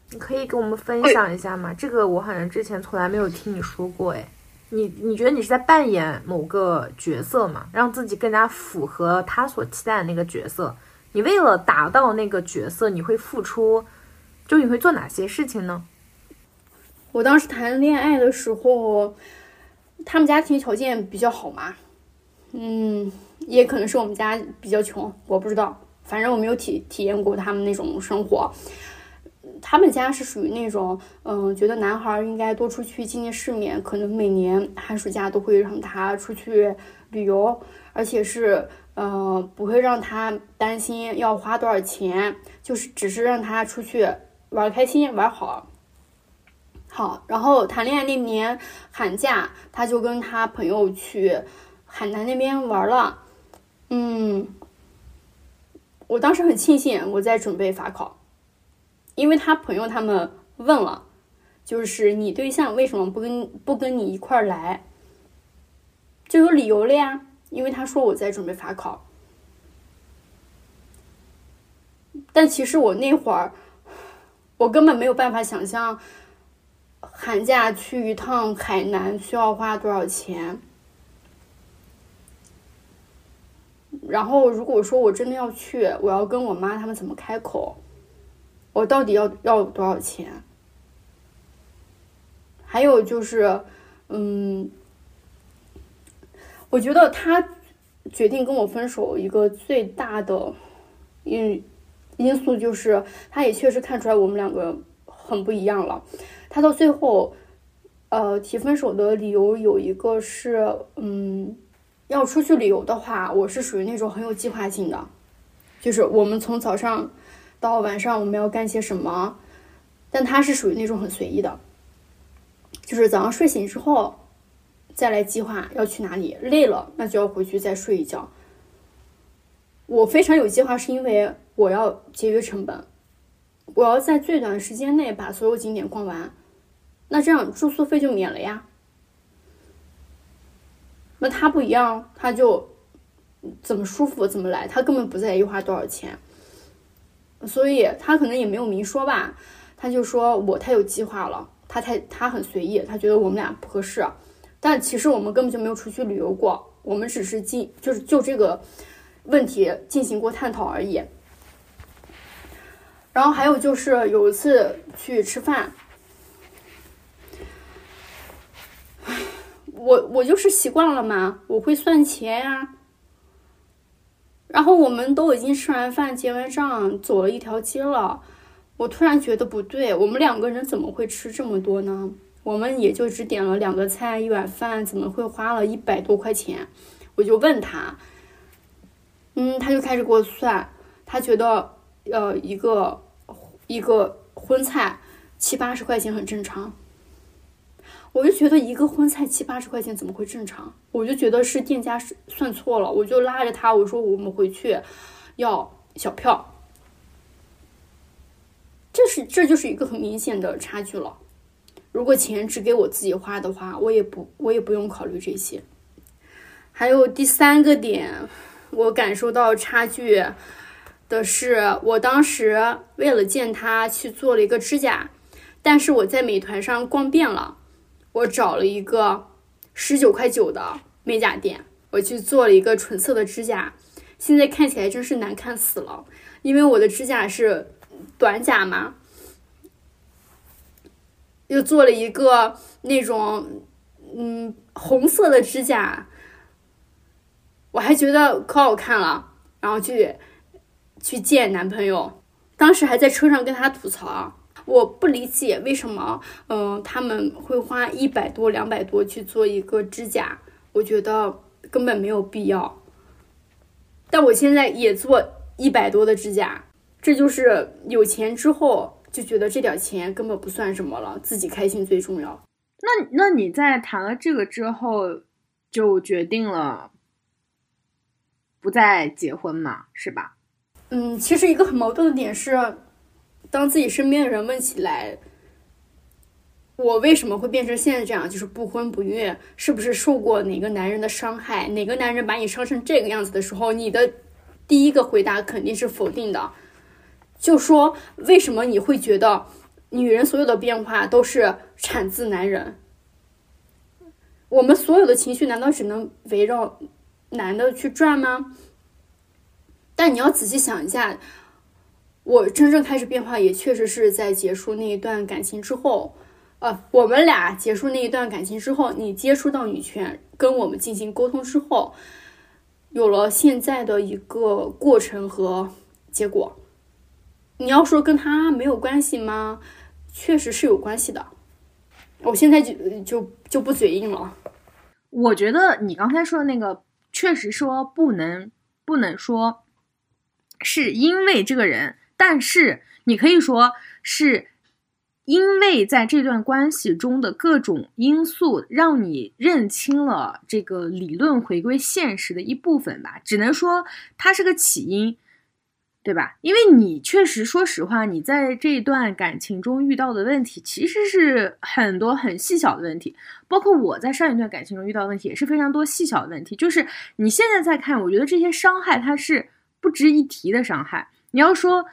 你可以跟我们分享一下吗？这个我好像之前从来没有听你说过。哎，你你觉得你是在扮演某个角色吗？让自己更加符合他所期待的那个角色？你为了达到那个角色，你会付出，就你会做哪些事情呢？我当时谈恋爱的时候，他们家庭条件比较好嘛，嗯，也可能是我们家比较穷，我不知道，反正我没有体体验过他们那种生活。他们家是属于那种，嗯，觉得男孩应该多出去见见世面，可能每年寒暑假都会让他出去旅游，而且是，呃，不会让他担心要花多少钱，就是只是让他出去玩开心、玩好。好，然后谈恋爱那年寒假，他就跟他朋友去海南那边玩了。嗯，我当时很庆幸我在准备法考。因为他朋友他们问了，就是你对象为什么不跟不跟你一块儿来，就有理由了呀。因为他说我在准备法考，但其实我那会儿，我根本没有办法想象，寒假去一趟海南需要花多少钱。然后如果说我真的要去，我要跟我妈他们怎么开口？我到底要要多少钱？还有就是，嗯，我觉得他决定跟我分手一个最大的因因素就是，他也确实看出来我们两个很不一样了。他到最后，呃，提分手的理由有一个是，嗯，要出去旅游的话，我是属于那种很有计划性的，就是我们从早上。到晚上我们要干些什么？但他是属于那种很随意的，就是早上睡醒之后再来计划要去哪里，累了那就要回去再睡一觉。我非常有计划，是因为我要节约成本，我要在最短时间内把所有景点逛完，那这样住宿费就免了呀。那他不一样，他就怎么舒服怎么来，他根本不在意花多少钱。所以他可能也没有明说吧，他就说我太有计划了，他太他很随意，他觉得我们俩不合适，但其实我们根本就没有出去旅游过，我们只是进就是就这个问题进行过探讨而已。然后还有就是有一次去吃饭，我我就是习惯了嘛，我会算钱呀。然后我们都已经吃完饭、结完账，走了一条街了。我突然觉得不对，我们两个人怎么会吃这么多呢？我们也就只点了两个菜、一碗饭，怎么会花了一百多块钱？我就问他，嗯，他就开始给我算，他觉得呃一个一个荤菜七八十块钱很正常。我就觉得一个荤菜七八十块钱怎么会正常？我就觉得是店家算错了，我就拉着他我说我们回去要小票，这是这就是一个很明显的差距了。如果钱只给我自己花的话，我也不我也不用考虑这些。还有第三个点，我感受到差距的是，我当时为了见他去做了一个指甲，但是我在美团上逛遍了。我找了一个十九块九的美甲店，我去做了一个纯色的指甲，现在看起来真是难看死了。因为我的指甲是短甲嘛，又做了一个那种嗯红色的指甲，我还觉得可好看了，然后去去见男朋友，当时还在车上跟他吐槽。我不理解为什么，嗯，他们会花一百多、两百多去做一个指甲，我觉得根本没有必要。但我现在也做一百多的指甲，这就是有钱之后就觉得这点钱根本不算什么了，自己开心最重要。那那你在谈了这个之后，就决定了不再结婚嘛，是吧？嗯，其实一个很矛盾的点是，当自己身边的人问起来，我为什么会变成现在这样，就是不婚不育，是不是受过哪个男人的伤害，哪个男人把你伤成这个样子的时候，你的第一个回答肯定是否定的，就说为什么你会觉得？女人所有的变化都是产自男人，我们所有的情绪难道只能围绕男的去转吗？但你要仔细想一下，我真正开始变化也确实是在结束那一段感情之后，呃，我们俩结束那一段感情之后，你接触到女权，跟我们进行沟通之后，有了现在的一个过程和结果。你要说跟他没有关系吗？确实是有关系的，我现在就就就不嘴硬了。我觉得你刚才说的那个，确实说不能不能说是因为这个人，但是你可以说是因为在这段关系中的各种因素，让你认清了这个理论回归现实的一部分吧。只能说它是个起因。对吧？因为你确实，说实话，你在这一段感情中遇到的问题，其实是很多很细小的问题。包括我在上一段感情中遇到的问题，也是非常多细小的问题。就是你现在在看，我觉得这些伤害它是不值一提的伤害。你要说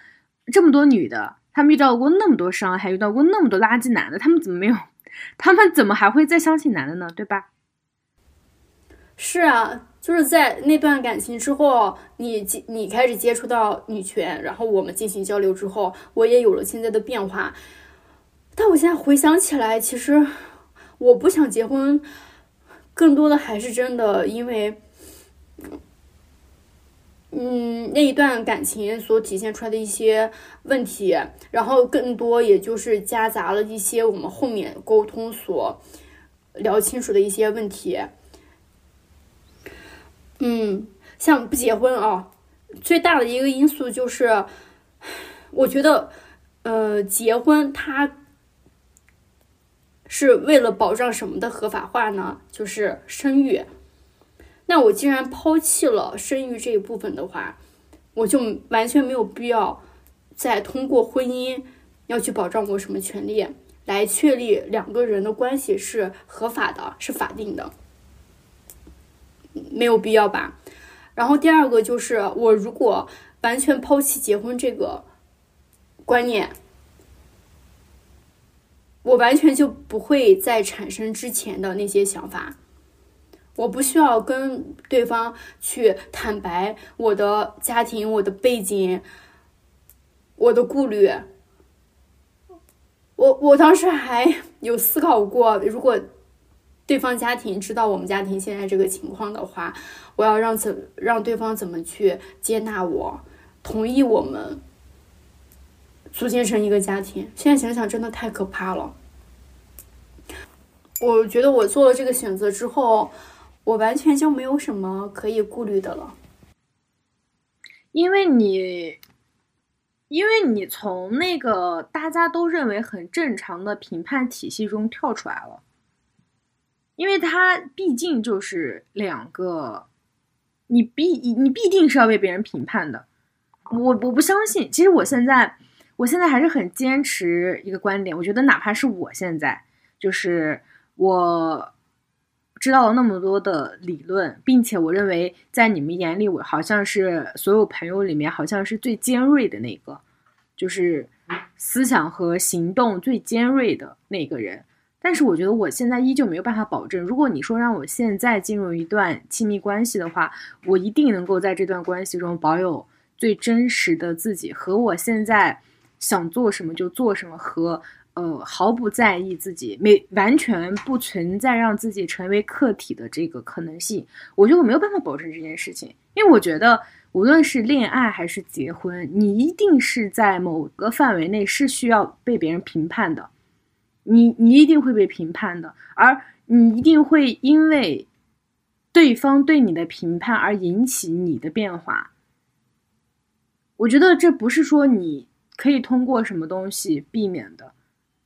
这么多女的，她们遇到过那么多伤害，遇到过那么多垃圾男的，她们怎么没有？她们怎么还会再相信男的呢？对吧？是啊。就是在那段感情之后，你接你开始接触到女权，然后我们进行交流之后，我也有了现在的变化。但我现在回想起来，其实我不想结婚，更多的还是真的因为，嗯，那一段感情所体现出来的一些问题，然后更多也就是夹杂了一些我们后面沟通所聊清楚的一些问题。嗯，像不结婚啊，最大的一个因素就是，我觉得，呃，结婚它是为了保障什么的合法化呢？就是生育。那我既然抛弃了生育这一部分的话，我就完全没有必要再通过婚姻要去保障我什么权利，来确立两个人的关系是合法的，是法定的。没有必要吧。然后第二个就是，我如果完全抛弃结婚这个观念，我完全就不会再产生之前的那些想法。我不需要跟对方去坦白我的家庭、我的背景、我的顾虑。我我当时还有思考过，如果。对方家庭知道我们家庭现在这个情况的话，我要让怎让对方怎么去接纳我，同意我们组建成一个家庭？现在想想真的太可怕了。我觉得我做了这个选择之后，我完全就没有什么可以顾虑的了，因为你，因为你从那个大家都认为很正常的评判体系中跳出来了。因为他毕竟就是两个，你必你必定是要被别人评判的。我我不相信。其实我现在，我现在还是很坚持一个观点。我觉得哪怕是我现在，就是我知道了那么多的理论，并且我认为在你们眼里，我好像是所有朋友里面好像是最尖锐的那个，就是思想和行动最尖锐的那个人。但是我觉得我现在依旧没有办法保证，如果你说让我现在进入一段亲密关系的话，我一定能够在这段关系中保有最真实的自己，和我现在想做什么就做什么，和呃毫不在意自己，没完全不存在让自己成为客体的这个可能性。我觉得我没有办法保证这件事情，因为我觉得无论是恋爱还是结婚，你一定是在某个范围内是需要被别人评判的。你你一定会被评判的，而你一定会因为对方对你的评判而引起你的变化。我觉得这不是说你可以通过什么东西避免的，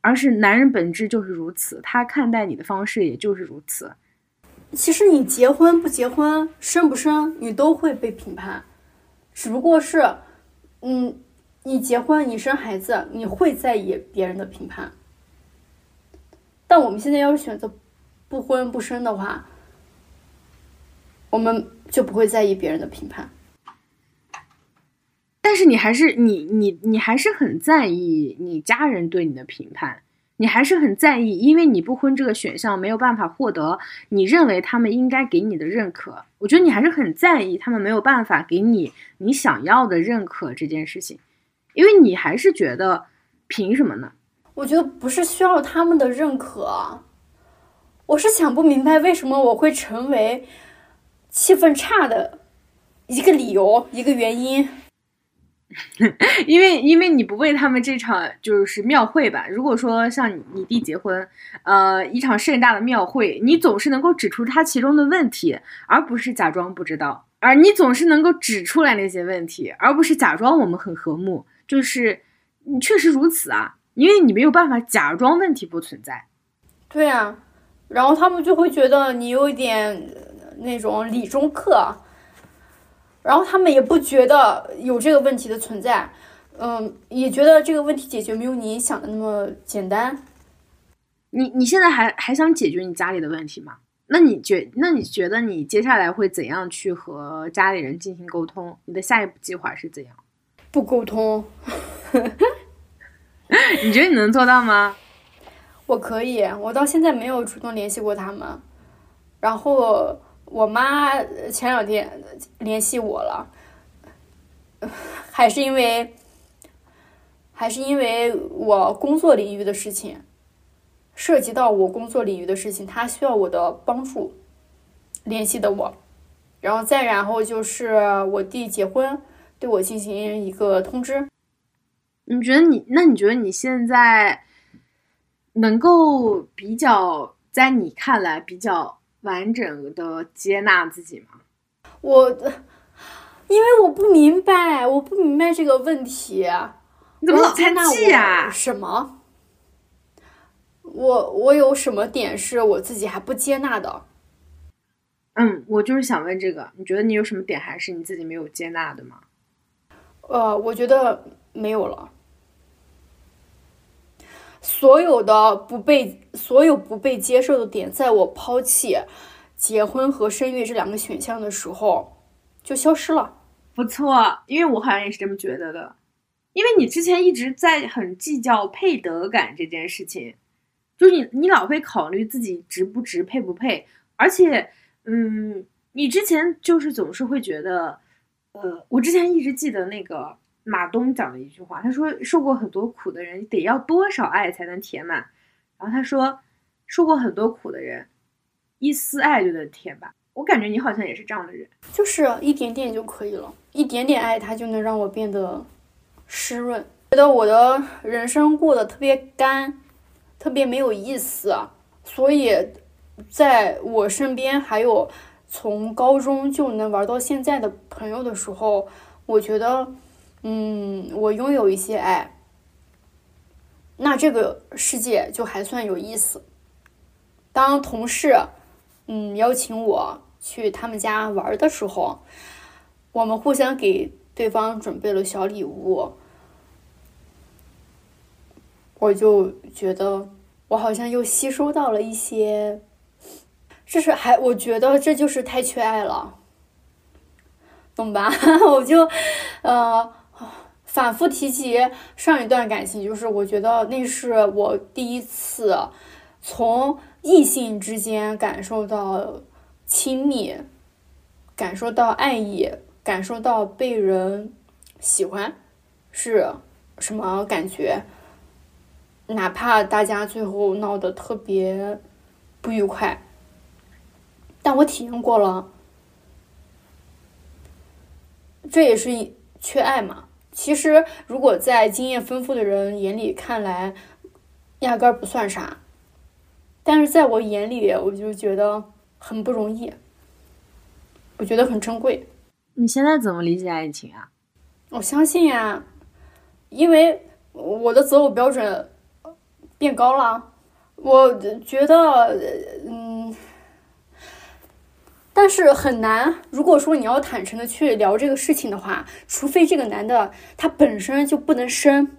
而是男人本质就是如此，他看待你的方式也就是如此。其实你结婚不结婚，生不生，你都会被评判，只不过是，嗯，你结婚你生孩子，你会在意别人的评判。但我们现在要是选择不婚不生的话，我们就不会在意别人的评判。但是你还是你你你还是很在意你家人对你的评判，你还是很在意，因为你不婚这个选项没有办法获得你认为他们应该给你的认可。我觉得你还是很在意他们没有办法给你你想要的认可这件事情，因为你还是觉得凭什么呢？我觉得不是需要他们的认可，我是想不明白为什么我会成为气氛差的一个理由，一个原因。因为因为你不为他们这场就是庙会吧？如果说像你你弟结婚，呃，一场盛大的庙会，你总是能够指出他其中的问题，而不是假装不知道；而你总是能够指出来那些问题，而不是假装我们很和睦。就是你确实如此啊，因为你没有办法假装问题不存在。对呀，然后他们就会觉得你有一点那种理中客。然后他们也不觉得有这个问题的存在，嗯，也觉得这个问题解决没有你想的那么简单。你你现在还还想解决你家里的问题吗？那你觉那你觉得你接下来会怎样去和家里人进行沟通？你的下一步计划是怎样？不沟通。你觉得你能做到吗？我可以，我到现在没有主动联系过他们，然后。我妈前两天联系我了，还是因为，还是因为我工作领域的事情，涉及到我工作领域的事情，她需要我的帮助，联系的我，然后再然后就是我弟结婚，对我进行一个通知。你觉得你那你觉得你现在能够比较在你看来比较？完整的接纳自己吗？我，因为我不明白，我不明白这个问题。你怎么老猜忌啊？什么？我我有什么点是我自己还不接纳的？嗯，我就是想问这个，你觉得你有什么点还是你自己没有接纳的吗？呃，我觉得没有了。所有的不被所有不被接受的点，在我抛弃结婚和生育这两个选项的时候，就消失了。不错，因为我好像也是这么觉得的。因为你之前一直在很计较配得感这件事情，就是你你老会考虑自己值不值、配不配，而且，嗯，你之前就是总是会觉得，呃，我之前一直记得那个。马东讲了一句话，他说：“受过很多苦的人，得要多少爱才能填满？”然后他说：“受过很多苦的人，一丝爱就能填满。”我感觉你好像也是这样的人，就是一点点就可以了，一点点爱，它就能让我变得湿润，觉得我的人生过得特别干，特别没有意思。所以，在我身边还有从高中就能玩到现在的朋友的时候，我觉得。嗯，我拥有一些爱，那这个世界就还算有意思。当同事嗯邀请我去他们家玩的时候，我们互相给对方准备了小礼物，我就觉得我好像又吸收到了一些，这是还我觉得这就是太缺爱了，懂吧？我就呃。反复提及上一段感情，就是我觉得那是我第一次从异性之间感受到亲密，感受到爱意，感受到被人喜欢是什么感觉？哪怕大家最后闹得特别不愉快，但我体验过了，这也是缺爱嘛。其实，如果在经验丰富的人眼里看来，压根儿不算啥。但是在我眼里，我就觉得很不容易，我觉得很珍贵。你现在怎么理解爱情啊？我相信呀，因为我的择偶标准变高了。我觉得，嗯，但是很难。如果说你要坦诚的去聊这个事情的话，除非这个男的他本身就不能生。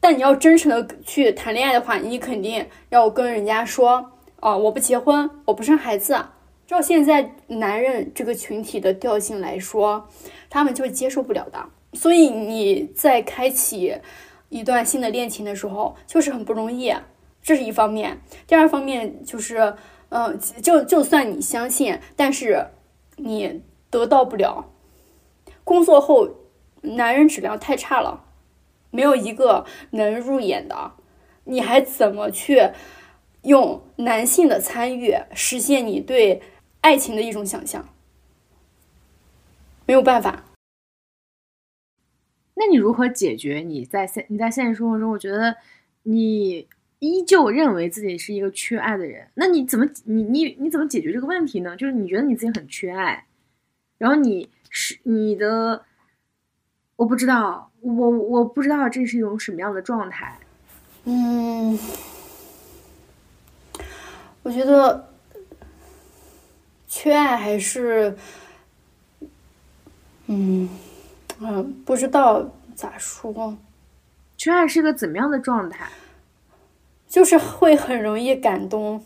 但你要真诚的去谈恋爱的话，你肯定要跟人家说，哦，我不结婚，我不生孩子。照现在男人这个群体的调性来说，他们就接受不了的。所以你在开启一段新的恋情的时候，就是很不容易，这是一方面。第二方面就是，嗯，就就算你相信，但是你得到不了。工作后，男人质量太差了。没有一个能入眼的，你还怎么去用男性的参与实现你对爱情的一种想象？没有办法。那你如何解决你在现你在现实生活中？我觉得你依旧认为自己是一个缺爱的人。那你怎么你你你怎么解决这个问题呢？就是你觉得你自己很缺爱，然后你是你的，我不知道。我我不知道这是一种什么样的状态。嗯，我觉得缺爱还是，嗯嗯，不知道咋说。缺爱是个怎么样的状态？就是会很容易感动。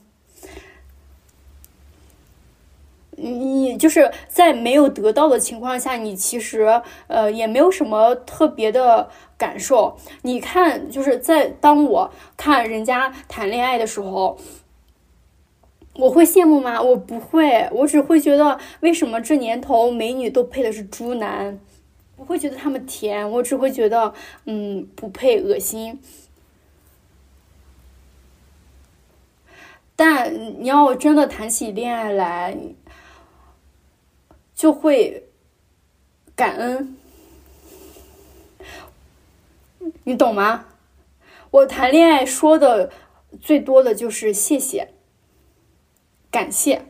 你就是在没有得到的情况下，你其实呃也没有什么特别的感受。你看，就是在当我看人家谈恋爱的时候，我会羡慕吗？我不会，我只会觉得为什么这年头美女都配的是猪男？不会觉得他们甜，我只会觉得嗯不配，恶心。但你要真的谈起恋爱来。就会感恩，你懂吗？我谈恋爱说的最多的就是谢谢、感谢。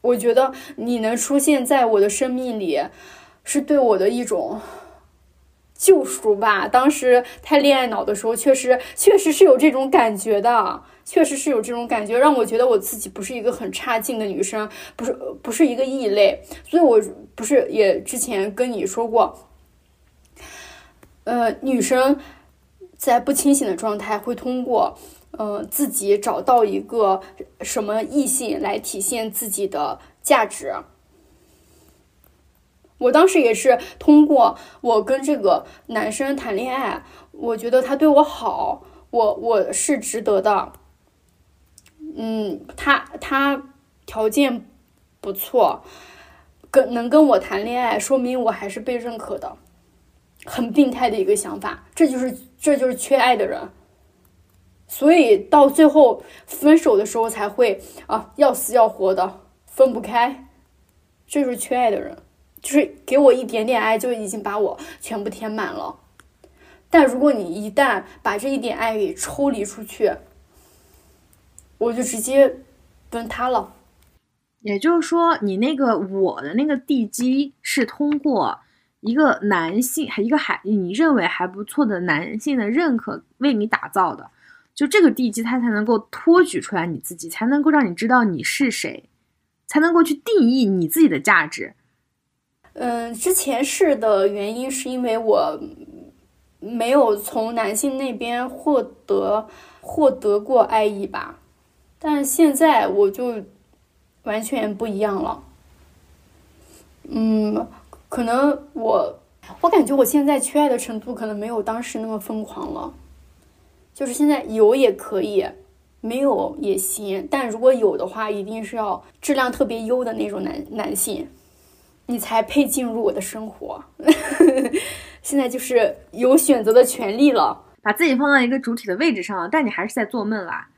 我觉得你能出现在我的生命里，是对我的一种救赎吧。当时太恋爱脑的时候，确实确实是有这种感觉的。确实是有这种感觉，让我觉得我自己不是一个很差劲的女生，不是不是一个异类，所以我不是也之前跟你说过，呃，女生在不清醒的状态会通过呃自己找到一个什么异性来体现自己的价值。我当时也是通过我跟这个男生谈恋爱，我觉得他对我好，我我是值得的。嗯，他他条件不错，跟能跟我谈恋爱，说明我还是被认可的，很病态的一个想法，这就是这就是缺爱的人，所以到最后分手的时候才会啊要死要活的分不开，这就是缺爱的人，就是给我一点点爱就已经把我全部填满了，但如果你一旦把这一点爱给抽离出去。我就直接崩塌了，也就是说，你那个我的那个地基是通过一个男性，还一个还你认为还不错的男性的认可为你打造的，就这个地基，它才能够托举出来你自己，才能够让你知道你是谁，才能够去定义你自己的价值。嗯，之前是的原因是因为我没有从男性那边获得获得过爱意吧。但现在我就完全不一样了，嗯，可能我我感觉我现在缺爱的程度可能没有当时那么疯狂了，就是现在有也可以，没有也行，但如果有的话，一定是要质量特别优的那种男男性，你才配进入我的生活。现在就是有选择的权利了，把自己放在一个主体的位置上，但你还是在做梦啦。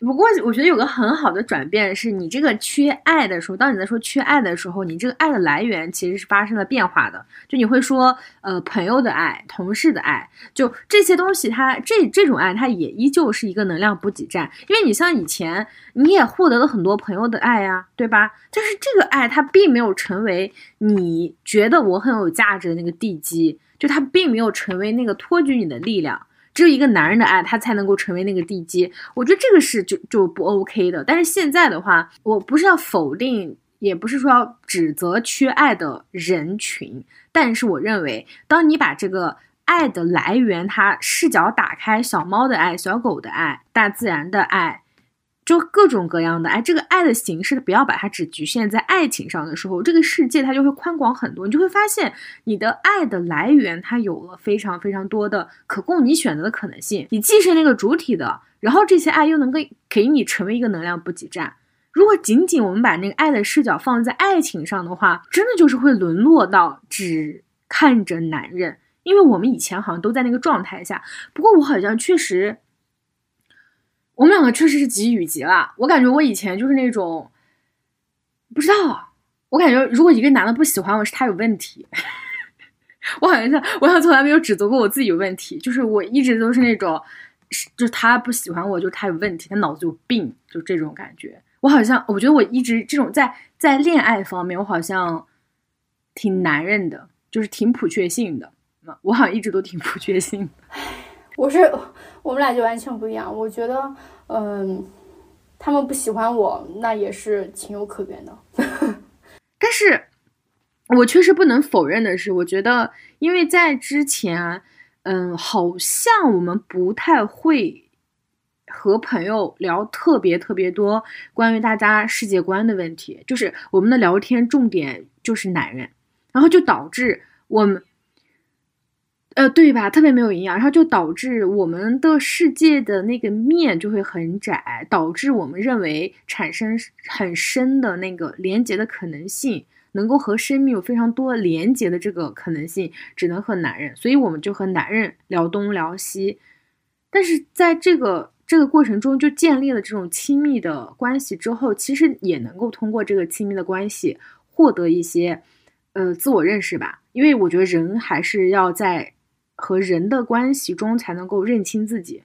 不过，我觉得有个很好的转变是，你这个缺爱的时候，当你在说缺爱的时候，你这个爱的来源其实是发生了变化的。就你会说，呃，朋友的爱、同事的爱，就这些东西，它这这种爱，它也依旧是一个能量补给站。因为你像以前，你也获得了很多朋友的爱呀，对吧？但是这个爱，它并没有成为你觉得我很有价值的那个地基。就它并没有成为那个托举你的力量。只有一个男人的爱，他才能够成为那个地基。我觉得这个是就就不 OK 的。但是现在的话，我不是要否定，也不是说要指责缺爱的人群，但是我认为，当你把这个爱的来源，它视角打开，小猫的爱、小狗的爱、大自然的爱。就各种各样的爱，这个爱的形式不要把它只局限在爱情上的时候，这个世界它就会宽广很多。你就会发现，你的爱的来源它有了非常非常多的可供你选择的可能性。你既是那个主体的，然后这些爱又能够给你成为一个能量补给站。如果仅仅我们把那个爱的视角放在爱情上的话，真的就是会沦落到只看着男人，因为我们以前好像都在那个状态下。不过我好像确实。我们两个确实是极与极了。我感觉我以前就是那种，不知道。我感觉如果一个男的不喜欢我，是他有问题。我好像像，我好像从来没有指责过我自己有问题。就是我一直都是那种，就是他不喜欢我，就是他有问题，他脑子有病，就这种感觉。我好像，我觉得我一直这种在在恋爱方面，我好像挺男人的，就是挺普确性的。我好像一直都挺普确性的。我是我们俩就完全不一样，我觉得，嗯，他们不喜欢我，那也是情有可原的。但是，我确实不能否认的是，我觉得，因为在之前，嗯，好像我们不太会和朋友聊特别特别多关于大家世界观的问题，就是我们的聊天重点就是男人，然后就导致我们。呃，对吧？特别没有营养，然后就导致我们的世界的那个面就会很窄，导致我们认为产生很深的那个连接的可能性，能够和生命有非常多连接的这个可能性，只能和男人，所以我们就和男人聊东聊西。但是在这个这个过程中，就建立了这种亲密的关系之后，其实也能够通过这个亲密的关系获得一些呃自我认识吧，因为我觉得人还是要在。和人的关系中才能够认清自己，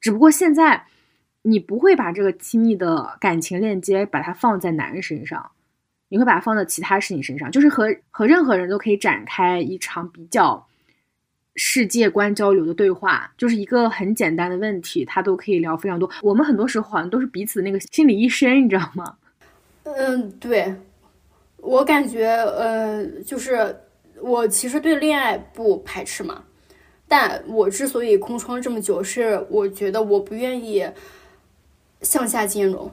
只不过现在你不会把这个亲密的感情链接把它放在男人身上，你会把它放在其他事情身上，就是和和任何人都可以展开一场比较世界观交流的对话，就是一个很简单的问题，他都可以聊非常多。我们很多时候好像都是彼此那个心理医生，你知道吗？嗯，对，我感觉，呃，就是。我其实对恋爱不排斥嘛，但我之所以空窗这么久，是我觉得我不愿意向下兼容。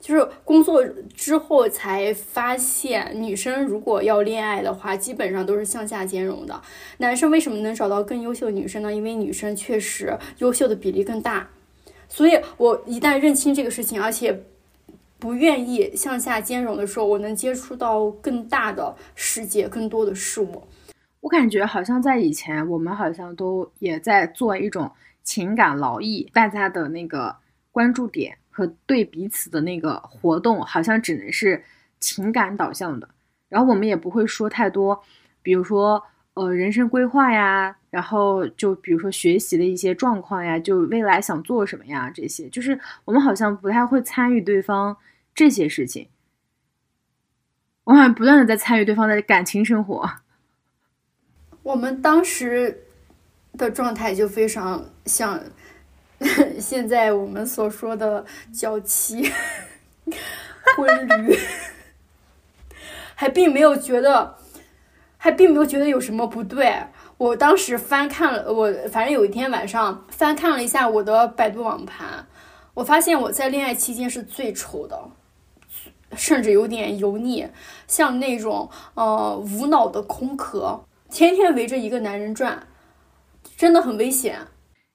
就是工作之后才发现，女生如果要恋爱的话，基本上都是向下兼容的。男生为什么能找到更优秀的女生呢？因为女生确实优秀的比例更大。所以我一旦认清这个事情，而且。不愿意向下兼容的时候，我能接触到更大的世界，更多的事物。我感觉好像在以前，我们好像都也在做一种情感劳役，大家的那个关注点和对彼此的那个活动，好像只能是情感导向的。然后我们也不会说太多，比如说呃人生规划呀，然后就比如说学习的一些状况呀，就未来想做什么呀，这些就是我们好像不太会参与对方。这些事情，我好像不断的在参与对方的感情生活。我们当时的状态就非常像 现在我们所说的娇妻、婚驴，还并没有觉得，还并没有觉得有什么不对。我当时翻看了，我反正有一天晚上翻看了一下我的百度网盘，我发现我在恋爱期间是最丑的。甚至有点油腻，像那种呃无脑的空壳，天天围着一个男人转，真的很危险。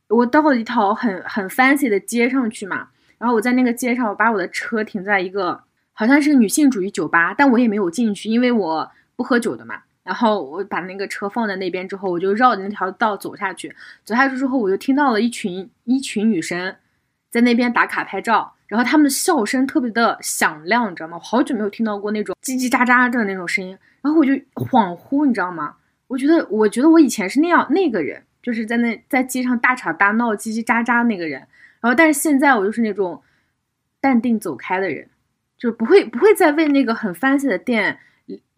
我到了一条很很 fancy 的街上去嘛，然后我在那个街上，我把我的车停在一个好像是女性主义酒吧，但我也没有进去，因为我不喝酒的嘛。然后我把那个车放在那边之后，我就绕着那条道走下去。走下去之后，我就听到了一群一群女生在那边打卡拍照。然后他们的笑声特别的响亮，你知道吗？我好久没有听到过那种叽叽喳喳的那种声音。然后我就恍惚，你知道吗？我觉得，我觉得我以前是那样那个人，就是在那在街上大吵大闹、叽叽喳喳那个人。然后，但是现在我就是那种淡定走开的人，就不会不会再为那个很 fancy 的店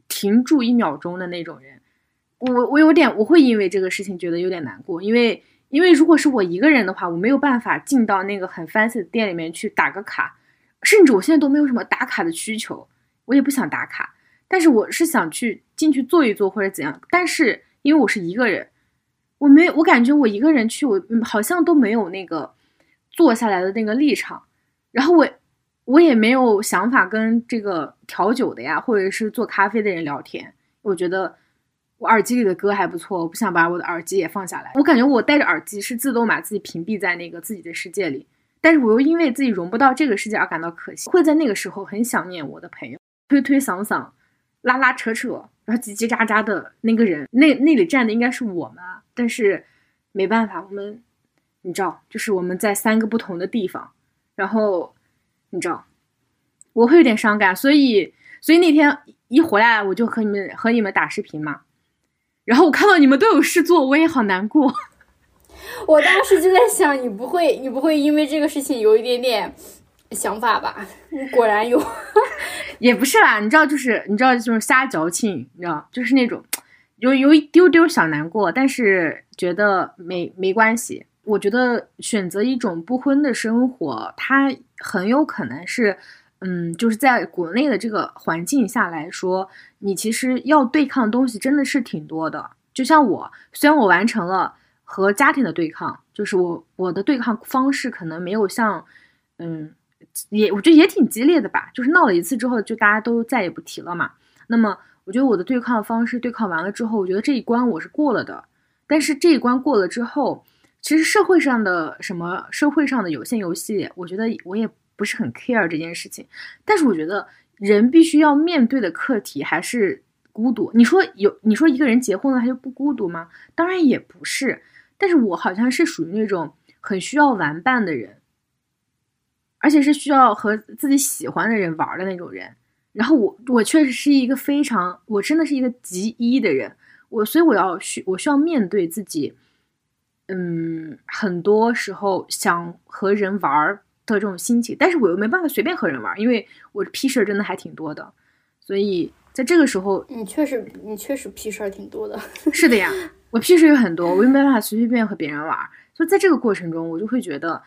停住一秒钟的那种人。我我有点我会因为这个事情觉得有点难过，因为因为如果是我一个人的话，我没有办法进到那个很 fancy 的店里面去打个卡，甚至我现在都没有什么打卡的需求，我也不想打卡，但是我是想去进去坐一坐或者怎样，但是因为我是一个人，我没我感觉我一个人去，我好像都没有那个坐下来的那个立场，然后我。我也没有想法跟这个调酒的呀，或者是做咖啡的人聊天。我觉得我耳机里的歌还不错，我不想把我的耳机也放下来。我感觉我戴着耳机是自动把自己屏蔽在那个自己的世界里，但是我又因为自己融不到这个世界而感到可惜。会在那个时候很想念我的朋友，推推搡搡，拉拉扯扯，然后叽叽喳喳的那个人。那那里站的应该是我们，但是没办法，我们你知道，就是我们在三个不同的地方，然后。你知道，我会有点伤感，所以，所以那天一回来，我就和你们和你们打视频嘛，然后我看到你们都有事做，我也好难过。我当时就在想，你不会，你不会因为这个事情有一点点想法吧？果然有，也不是啦，你知道，就是你知道，就是瞎矫情，你知道，就是那种有有一丢丢小难过，但是觉得没没关系。我觉得选择一种不婚的生活，它很有可能是，嗯，就是在国内的这个环境下来说，你其实要对抗的东西真的是挺多的。就像我，虽然我完成了和家庭的对抗，就是我我的对抗方式可能没有像，嗯，也我觉得也挺激烈的吧。就是闹了一次之后，就大家都再也不提了嘛。那么我觉得我的对抗方式对抗完了之后，我觉得这一关我是过了的。但是这一关过了之后。其实社会上的什么社会上的有限游戏，我觉得我也不是很 care 这件事情。但是我觉得人必须要面对的课题还是孤独。你说有你说一个人结婚了他就不孤独吗？当然也不是。但是我好像是属于那种很需要玩伴的人，而且是需要和自己喜欢的人玩的那种人。然后我我确实是一个非常我真的是一个极一的人。我所以我要需我需要面对自己。嗯，很多时候想和人玩儿的这种心情，但是我又没办法随便和人玩，因为我屁事儿真的还挺多的，所以在这个时候，你确实你确实屁事儿挺多的。是的呀，我屁事儿有很多，我又没办法随随便便和别人玩，所以在这个过程中，我就会觉得，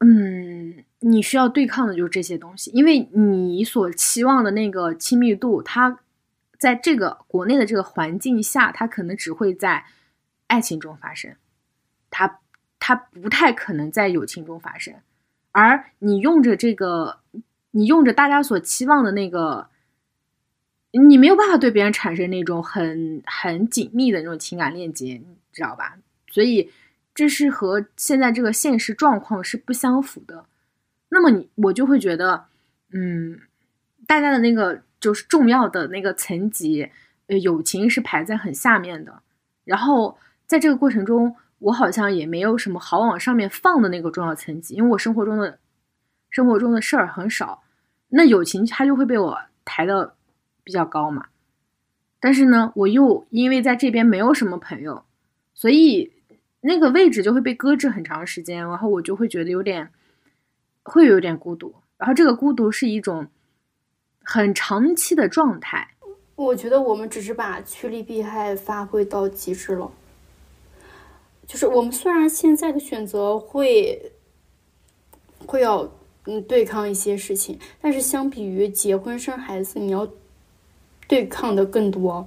嗯，你需要对抗的就是这些东西，因为你所期望的那个亲密度，它在这个国内的这个环境下，它可能只会在。爱情中发生，它它不太可能在友情中发生，而你用着这个，你用着大家所期望的那个，你没有办法对别人产生那种很很紧密的那种情感链接，你知道吧？所以这是和现在这个现实状况是不相符的。那么你我就会觉得，嗯，大家的那个就是重要的那个层级，呃，友情是排在很下面的，然后。在这个过程中，我好像也没有什么好往上面放的那个重要层级，因为我生活中的生活中的事儿很少，那友情它就会被我抬的比较高嘛。但是呢，我又因为在这边没有什么朋友，所以那个位置就会被搁置很长时间，然后我就会觉得有点会有点孤独，然后这个孤独是一种很长期的状态。我觉得我们只是把趋利避害发挥到极致了。就是我们虽然现在的选择会会要嗯对抗一些事情，但是相比于结婚生孩子，你要对抗的更多。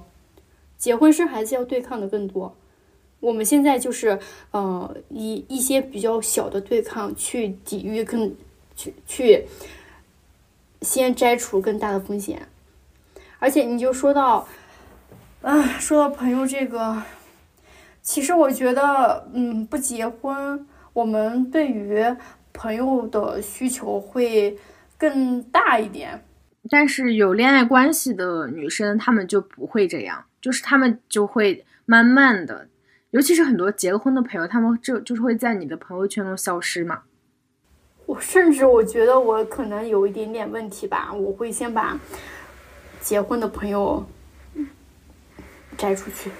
结婚生孩子要对抗的更多。我们现在就是呃以一些比较小的对抗去抵御更去去先摘除更大的风险。而且你就说到啊，说到朋友这个。其实我觉得，嗯，不结婚，我们对于朋友的需求会更大一点。但是有恋爱关系的女生，她们就不会这样，就是她们就会慢慢的，尤其是很多结了婚的朋友，他们就就是会在你的朋友圈中消失嘛。我甚至我觉得我可能有一点点问题吧，我会先把结婚的朋友摘出去。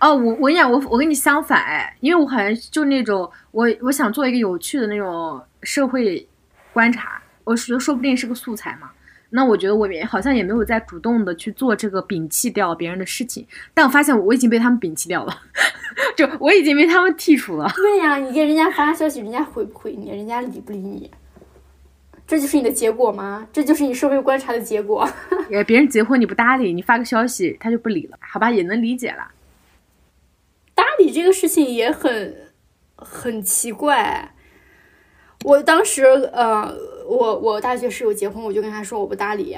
哦，我我跟你讲，我我跟你相反哎，因为我好像就那种我我想做一个有趣的那种社会观察，我觉得说不定是个素材嘛。那我觉得我也好像也没有在主动的去做这个摒弃掉别人的事情，但我发现我已经被他们摒弃掉了，就我已经被他们剔除了。对呀，你给人家发消息，人家回不回你？人家理不理你？这就是你的结果吗？这就是你社会观察的结果？呃，别人结婚你不搭理，你发个消息他就不理了，好吧，也能理解了。搭理这个事情也很很奇怪。我当时呃，我我大学室友结婚，我就跟他说我不搭理。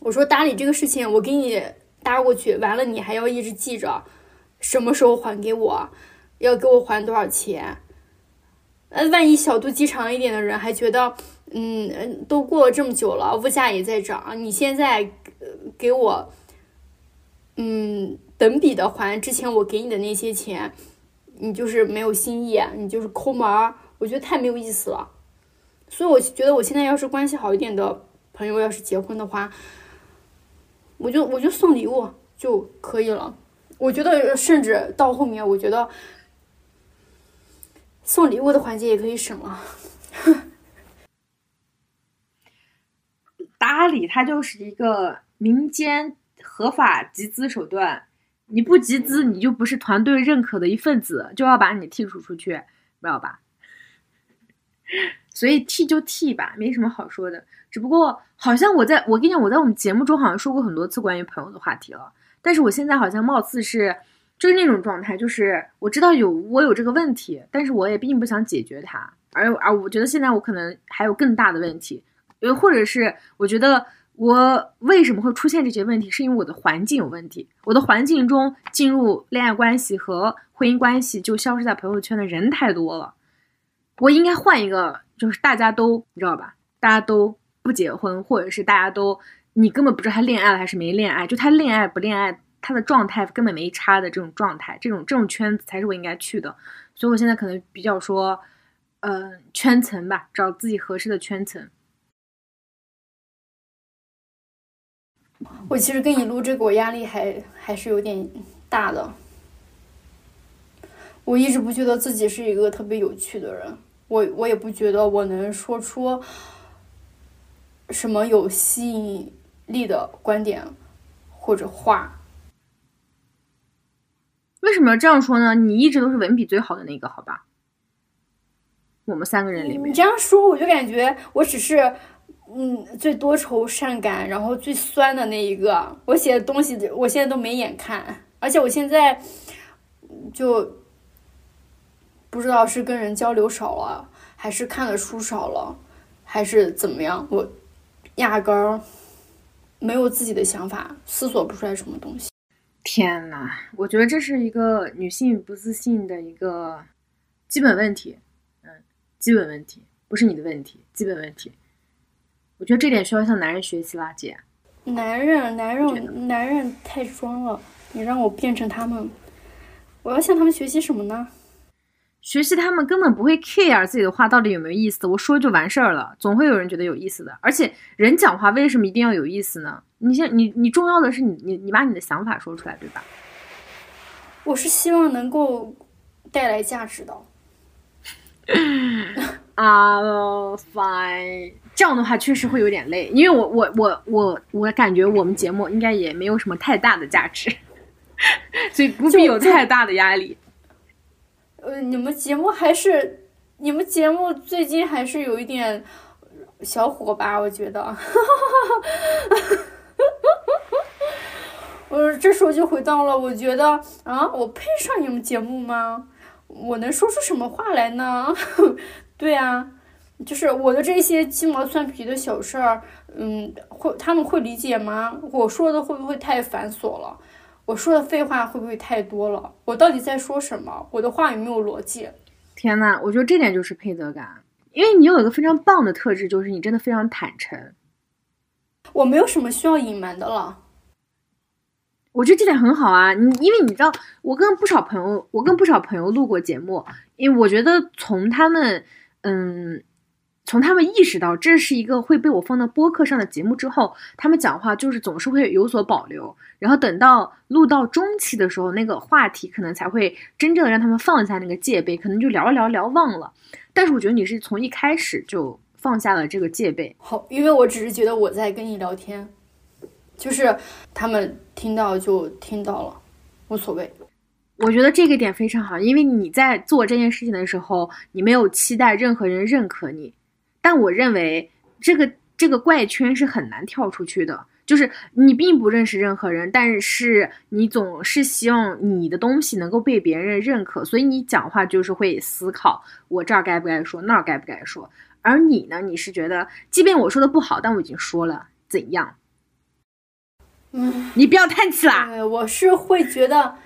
我说搭理这个事情，我给你搭过去，完了你还要一直记着，什么时候还给我，要给我还多少钱？呃，万一小肚鸡肠一点的人还觉得。嗯嗯，都过了这么久了，物价也在涨，你现在给我，嗯，等比的还之前我给你的那些钱，你就是没有心意，你就是抠门儿，我觉得太没有意思了。所以我觉得我现在要是关系好一点的朋友要是结婚的话，我就我就送礼物就可以了。我觉得甚至到后面，我觉得送礼物的环节也可以省了。搭理它就是一个民间合法集资手段，你不集资，你就不是团队认可的一份子，就要把你剔除出去，知道吧？所以剔就剔吧，没什么好说的。只不过好像我在我跟你讲，我在我们节目中好像说过很多次关于朋友的话题了，但是我现在好像貌似是就是那种状态，就是我知道有我有这个问题，但是我也并不想解决它，而而我觉得现在我可能还有更大的问题。呃，或者是我觉得我为什么会出现这些问题，是因为我的环境有问题。我的环境中进入恋爱关系和婚姻关系就消失在朋友圈的人太多了，我应该换一个，就是大家都你知道吧？大家都不结婚，或者是大家都你根本不知道他恋爱了还是没恋爱，就他恋爱不恋爱，他的状态根本没差的这种状态，这种这种圈子才是我应该去的。所以我现在可能比较说，嗯，圈层吧，找自己合适的圈层。我其实跟你录这个，我压力还还是有点大的。我一直不觉得自己是一个特别有趣的人，我我也不觉得我能说出什么有吸引力的观点或者话。为什么要这样说呢？你一直都是文笔最好的那个，好吧？我们三个人里面，你这样说，我就感觉我只是。嗯，最多愁善感，然后最酸的那一个，我写的东西我现在都没眼看，而且我现在就不知道是跟人交流少了，还是看的书少了，还是怎么样，我压根儿没有自己的想法，思索不出来什么东西。天呐，我觉得这是一个女性不自信的一个基本问题，嗯，基本问题，不是你的问题，基本问题。我觉得这点需要向男人学习啦，姐。男人，男人，男人太装了。你让我变成他们，我要向他们学习什么呢？学习他们根本不会 care 自己的话到底有没有意思，我说就完事儿了。总会有人觉得有意思的。而且人讲话为什么一定要有意思呢？你先，你你重要的是你你你把你的想法说出来，对吧？我是希望能够带来价值的。啊，fine。这样的话确实会有点累，因为我我我我我感觉我们节目应该也没有什么太大的价值，所以不必有太大的压力。呃，你们节目还是你们节目最近还是有一点小火吧？我觉得，我，这时候就回到了，我觉得啊，我配上你们节目吗？我能说出什么话来呢？对啊。就是我的这些鸡毛蒜皮的小事儿，嗯，会他们会理解吗？我说的会不会太繁琐了？我说的废话会不会太多了？我到底在说什么？我的话有没有逻辑？天呐，我觉得这点就是配得感，因为你有一个非常棒的特质，就是你真的非常坦诚。我没有什么需要隐瞒的了。我觉得这点很好啊，你因为你知道，我跟不少朋友，我跟不少朋友录过节目，因为我觉得从他们，嗯。从他们意识到这是一个会被我放到播客上的节目之后，他们讲话就是总是会有所保留，然后等到录到中期的时候，那个话题可能才会真正的让他们放下那个戒备，可能就聊聊聊忘了。但是我觉得你是从一开始就放下了这个戒备。好，因为我只是觉得我在跟你聊天，就是他们听到就听到了，无所谓。我觉得这个点非常好，因为你在做这件事情的时候，你没有期待任何人认可你。但我认为这个这个怪圈是很难跳出去的，就是你并不认识任何人，但是你总是希望你的东西能够被别人认可，所以你讲话就是会思考我这儿该不该说，那儿该不该说。而你呢，你是觉得即便我说的不好，但我已经说了，怎样？嗯，你不要叹气啦。呃，我是会觉得。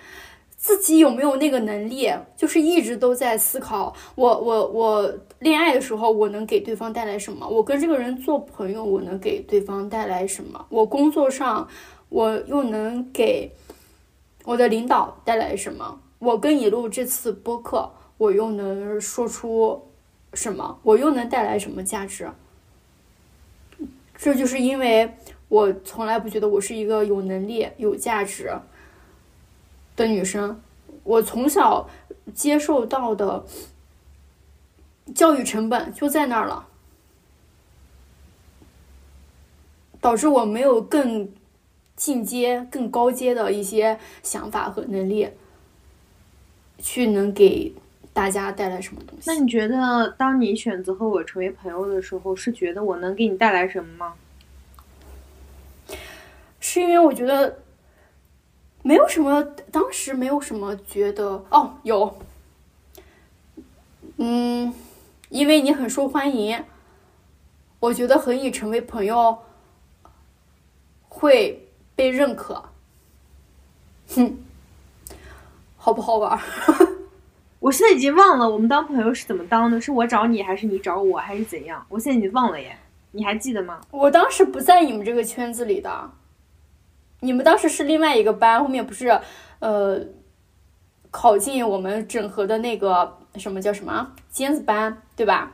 自己有没有那个能力？就是一直都在思考，我我我恋爱的时候，我能给对方带来什么？我跟这个人做朋友，我能给对方带来什么？我工作上，我又能给我的领导带来什么？我跟你录这次播客，我又能说出什么？我又能带来什么价值？这就是因为我从来不觉得我是一个有能力、有价值。的女生，我从小接受到的教育成本就在那儿了，导致我没有更进阶、更高阶的一些想法和能力，去能给大家带来什么东西。那你觉得，当你选择和我成为朋友的时候，是觉得我能给你带来什么吗？是因为我觉得。没有什么，当时没有什么觉得哦，有，嗯，因为你很受欢迎，我觉得和你成为朋友会被认可，哼，好不好玩？我现在已经忘了我们当朋友是怎么当的，是我找你还是你找我还是怎样？我现在已经忘了耶，你还记得吗？我当时不在你们这个圈子里的。你们当时是另外一个班，后面不是，呃，考进我们整合的那个什么叫什么尖子班，对吧？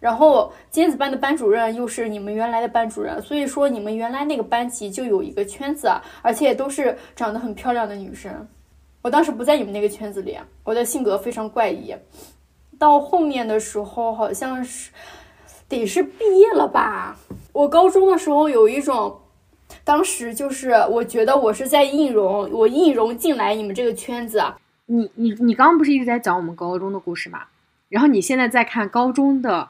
然后尖子班的班主任又是你们原来的班主任，所以说你们原来那个班级就有一个圈子，而且都是长得很漂亮的女生。我当时不在你们那个圈子里，我的性格非常怪异。到后面的时候，好像是得是毕业了吧？我高中的时候有一种。当时就是我觉得我是在应融，我应融进来你们这个圈子。你你你刚刚不是一直在讲我们高中的故事吗？然后你现在在看高中的，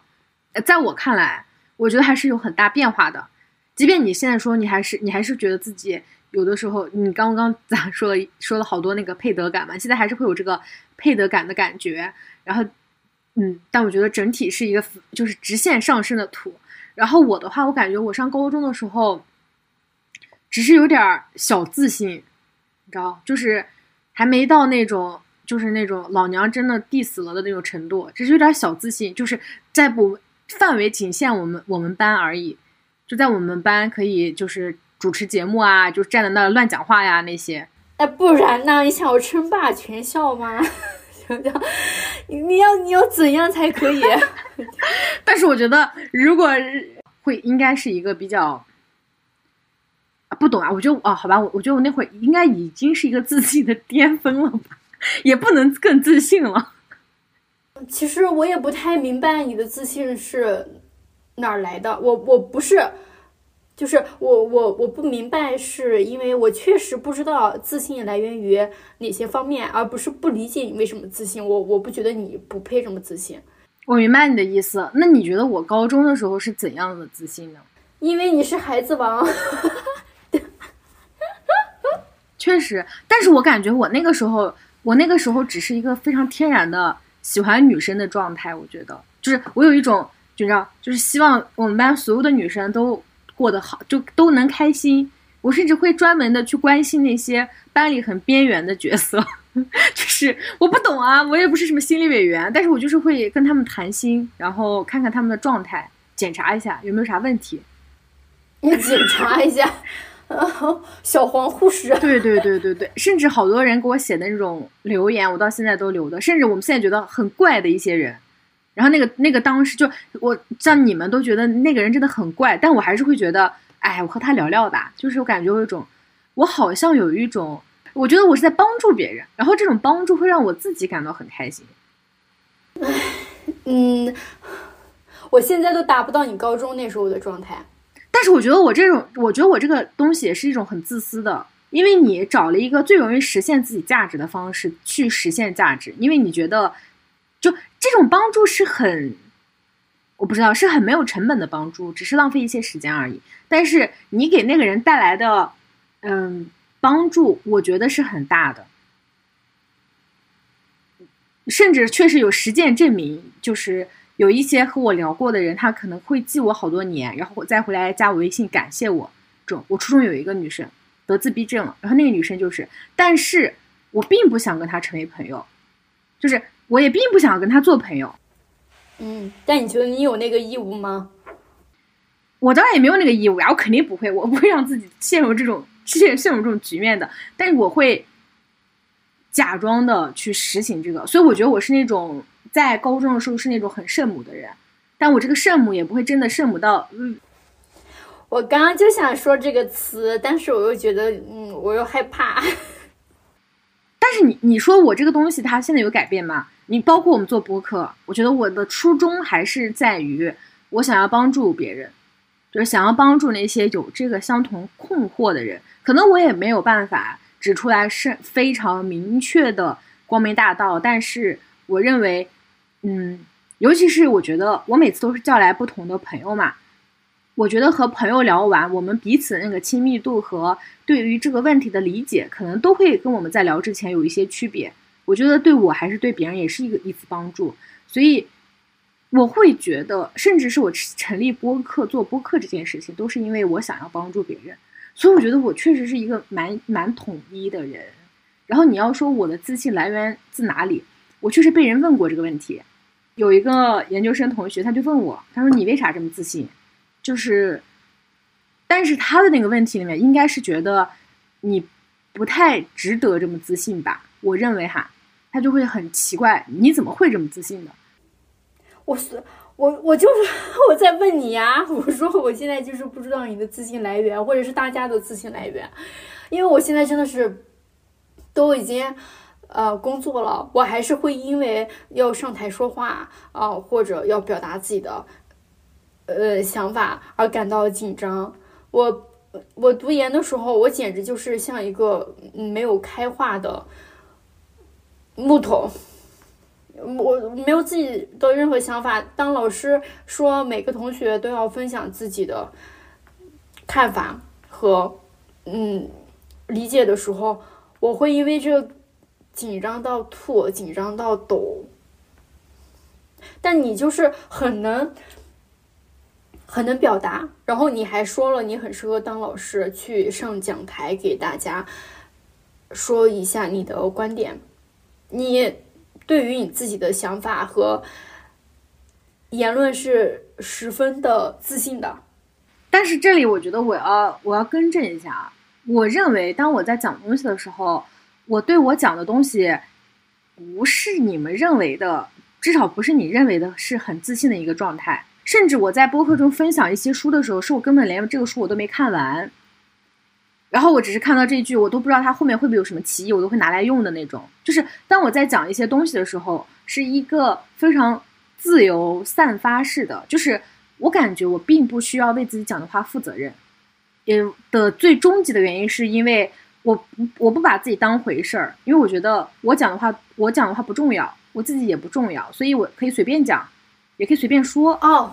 在我看来，我觉得还是有很大变化的。即便你现在说你还是你还是觉得自己有的时候，你刚刚咋说了说了好多那个配得感嘛，现在还是会有这个配得感的感觉。然后，嗯，但我觉得整体是一个就是直线上升的图。然后我的话，我感觉我上高中的时候。只是有点小自信，你知道，就是还没到那种，就是那种老娘真的 diss 了的那种程度，只是有点小自信，就是在不范围仅限我们我们班而已，就在我们班可以就是主持节目啊，就站在那乱讲话呀那些。哎，不然呢？你想要称霸全校吗？你要你要怎样才可以？但是我觉得，如果会应该是一个比较。不懂啊，我就哦，好吧，我我觉得我那会儿应该已经是一个自信的巅峰了吧，也不能更自信了。其实我也不太明白你的自信是哪儿来的，我我不是，就是我我我不明白，是因为我确实不知道自信来源于哪些方面，而不是不理解你为什么自信。我我不觉得你不配这么自信。我明白你的意思，那你觉得我高中的时候是怎样的自信呢？因为你是孩子王。确实，但是我感觉我那个时候，我那个时候只是一个非常天然的喜欢女生的状态。我觉得，就是我有一种，就知道，就是希望我们班所有的女生都过得好，就都能开心。我甚至会专门的去关心那些班里很边缘的角色，就是我不懂啊，我也不是什么心理委员，但是我就是会跟他们谈心，然后看看他们的状态，检查一下有没有啥问题。你检查一下。小黄护士，对对对对对，甚至好多人给我写的那种留言，我到现在都留的。甚至我们现在觉得很怪的一些人，然后那个那个当时就我像你们都觉得那个人真的很怪，但我还是会觉得，哎，我和他聊聊吧。就是我感觉有一种，我好像有一种，我觉得我是在帮助别人，然后这种帮助会让我自己感到很开心。嗯，我现在都达不到你高中那时候的状态。但是我觉得我这种，我觉得我这个东西也是一种很自私的，因为你找了一个最容易实现自己价值的方式去实现价值，因为你觉得，就这种帮助是很，我不知道是很没有成本的帮助，只是浪费一些时间而已。但是你给那个人带来的，嗯，帮助，我觉得是很大的，甚至确实有实践证明，就是。有一些和我聊过的人，他可能会记我好多年，然后我再回来加我微信感谢我。这种，我初中有一个女生得自闭症了，然后那个女生就是，但是我并不想跟她成为朋友，就是我也并不想跟她做朋友。嗯，但你觉得你有那个义务吗？我当然也没有那个义务呀，我肯定不会，我不会让自己陷入这种陷陷入这种局面的。但是我会假装的去实行这个，所以我觉得我是那种。在高中的时候是那种很圣母的人，但我这个圣母也不会真的圣母到，嗯。我刚刚就想说这个词，但是我又觉得，嗯，我又害怕。但是你你说我这个东西它现在有改变吗？你包括我们做播客，我觉得我的初衷还是在于我想要帮助别人，就是想要帮助那些有这个相同困惑的人。可能我也没有办法指出来是非常明确的光明大道，但是我认为。嗯，尤其是我觉得我每次都是叫来不同的朋友嘛，我觉得和朋友聊完，我们彼此那个亲密度和对于这个问题的理解，可能都会跟我们在聊之前有一些区别。我觉得对我还是对别人也是一个一次帮助，所以我会觉得，甚至是我成立播客做播客这件事情，都是因为我想要帮助别人。所以我觉得我确实是一个蛮蛮统一的人。然后你要说我的自信来源自哪里，我确实被人问过这个问题。有一个研究生同学，他就问我，他说：“你为啥这么自信？”就是，但是他的那个问题里面，应该是觉得你不太值得这么自信吧？我认为哈，他就会很奇怪，你怎么会这么自信的？我是我，我就是我在问你呀。我说我现在就是不知道你的自信来源，或者是大家的自信来源，因为我现在真的是都已经。呃，工作了，我还是会因为要上台说话啊，或者要表达自己的呃想法而感到紧张。我我读研的时候，我简直就是像一个没有开化的木头，我没有自己的任何想法。当老师说每个同学都要分享自己的看法和嗯理解的时候，我会因为这。紧张到吐，紧张到抖。但你就是很能，很能表达。然后你还说了，你很适合当老师，去上讲台给大家说一下你的观点。你对于你自己的想法和言论是十分的自信的。但是这里我觉得我要我要更正一下啊，我认为当我在讲东西的时候。我对我讲的东西，不是你们认为的，至少不是你认为的，是很自信的一个状态。甚至我在播客中分享一些书的时候，是我根本连这个书我都没看完，然后我只是看到这句，我都不知道它后面会不会有什么歧义，我都会拿来用的那种。就是当我在讲一些东西的时候，是一个非常自由散发式的，就是我感觉我并不需要为自己讲的话负责任。也的最终极的原因是因为。我我不把自己当回事儿，因为我觉得我讲的话，我讲的话不重要，我自己也不重要，所以我可以随便讲，也可以随便说。哦，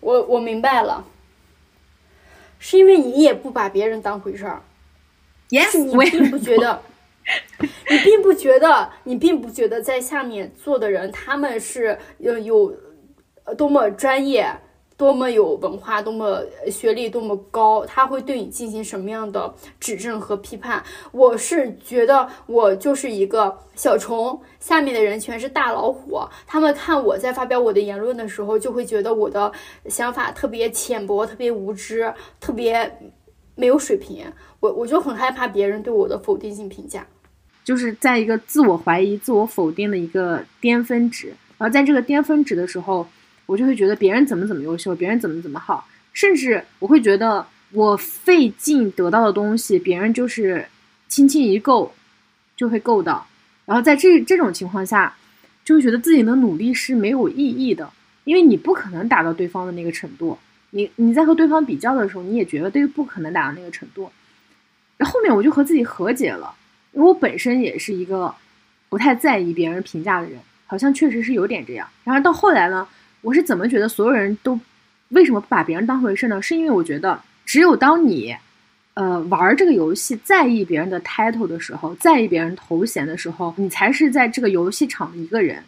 我我明白了，是因为你也不把别人当回事儿，yes，你并不觉得，你并不觉得，你并不觉得在下面坐的人他们是有有多么专业。多么有文化，多么学历，多么高，他会对你进行什么样的指正和批判？我是觉得我就是一个小虫，下面的人全是大老虎。他们看我在发表我的言论的时候，就会觉得我的想法特别浅薄，特别无知，特别没有水平。我我就很害怕别人对我的否定性评价，就是在一个自我怀疑、自我否定的一个巅峰值。然后在这个巅峰值的时候。我就会觉得别人怎么怎么优秀，别人怎么怎么好，甚至我会觉得我费劲得到的东西，别人就是轻轻一够就会够到。然后在这这种情况下，就会觉得自己的努力是没有意义的，因为你不可能达到对方的那个程度。你你在和对方比较的时候，你也觉得对不可能达到那个程度。然后后面我就和自己和解了，因为我本身也是一个不太在意别人评价的人，好像确实是有点这样。然后到后来呢，我是怎么觉得所有人都为什么不把别人当回事呢？是因为我觉得只有当你呃玩这个游戏在意别人的 title 的时候，在意别人头衔的时候，你才是在这个游戏场的一个人。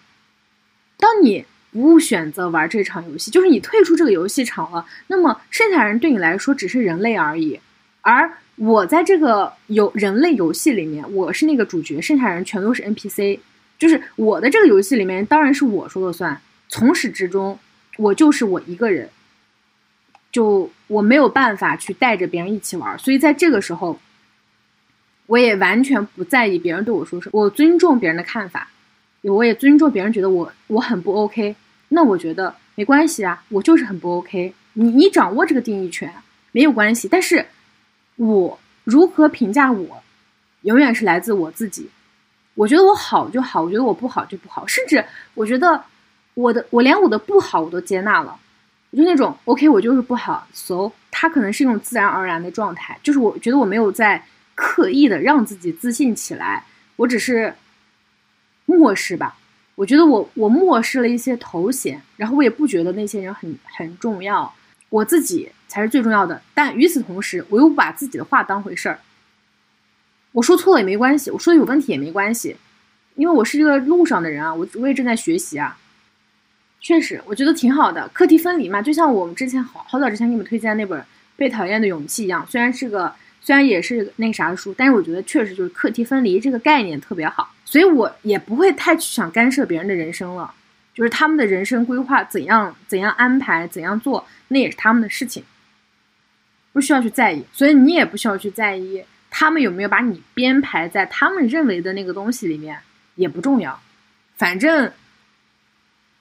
当你不选择玩这场游戏，就是你退出这个游戏场了。那么剩下人对你来说只是人类而已，而我在这个游人类游戏里面，我是那个主角，剩下人全都是 NPC。就是我的这个游戏里面，当然是我说了算，从始至终，我就是我一个人，就我没有办法去带着别人一起玩。所以在这个时候，我也完全不在意别人对我说什么，我尊重别人的看法。我也尊重别人觉得我我很不 OK，那我觉得没关系啊，我就是很不 OK。你你掌握这个定义权没有关系，但是我如何评价我，永远是来自我自己。我觉得我好就好，我觉得我不好就不好，甚至我觉得我的我连我的不好我都接纳了，就那种 OK，我就是不好，so 它可能是一种自然而然的状态，就是我觉得我没有在刻意的让自己自信起来，我只是。漠视吧，我觉得我我漠视了一些头衔，然后我也不觉得那些人很很重要，我自己才是最重要的。但与此同时，我又不把自己的话当回事儿。我说错了也没关系，我说的有问题也没关系，因为我是这个路上的人啊，我我也正在学习啊。确实，我觉得挺好的，课题分离嘛，就像我们之前好好早之前给你们推荐那本《被讨厌的勇气》一样，虽然是个。虽然也是那个啥书，但是我觉得确实就是课题分离这个概念特别好，所以我也不会太去想干涉别人的人生了，就是他们的人生规划怎样怎样安排怎样做，那也是他们的事情，不需要去在意。所以你也不需要去在意他们有没有把你编排在他们认为的那个东西里面，也不重要，反正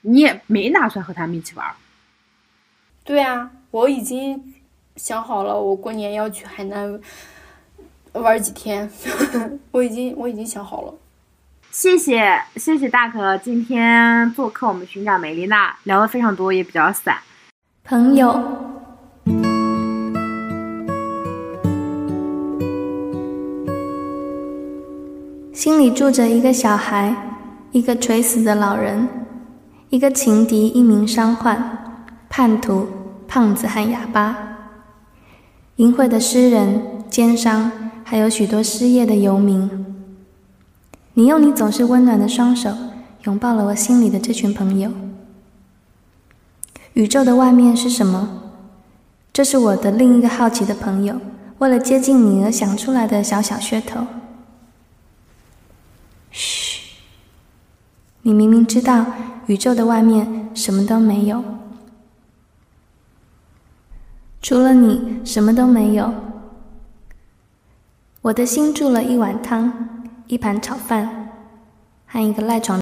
你也没打算和他们一起玩。对啊，我已经。想好了，我过年要去海南玩几天，我已经我已经想好了。谢谢谢谢大可今天做客我们寻找梅丽娜，聊的非常多，也比较散。朋友，心里住着一个小孩，一个垂死的老人，一个情敌，一名伤患，叛徒，胖子和哑巴。淫秽的诗人、奸商，还有许多失业的游民。你用你总是温暖的双手拥抱了我心里的这群朋友。宇宙的外面是什么？这是我的另一个好奇的朋友，为了接近你而想出来的小小噱头。嘘，你明明知道宇宙的外面什么都没有。除了你，什么都没有。我的心住了一碗汤，一盘炒饭，和一个赖床。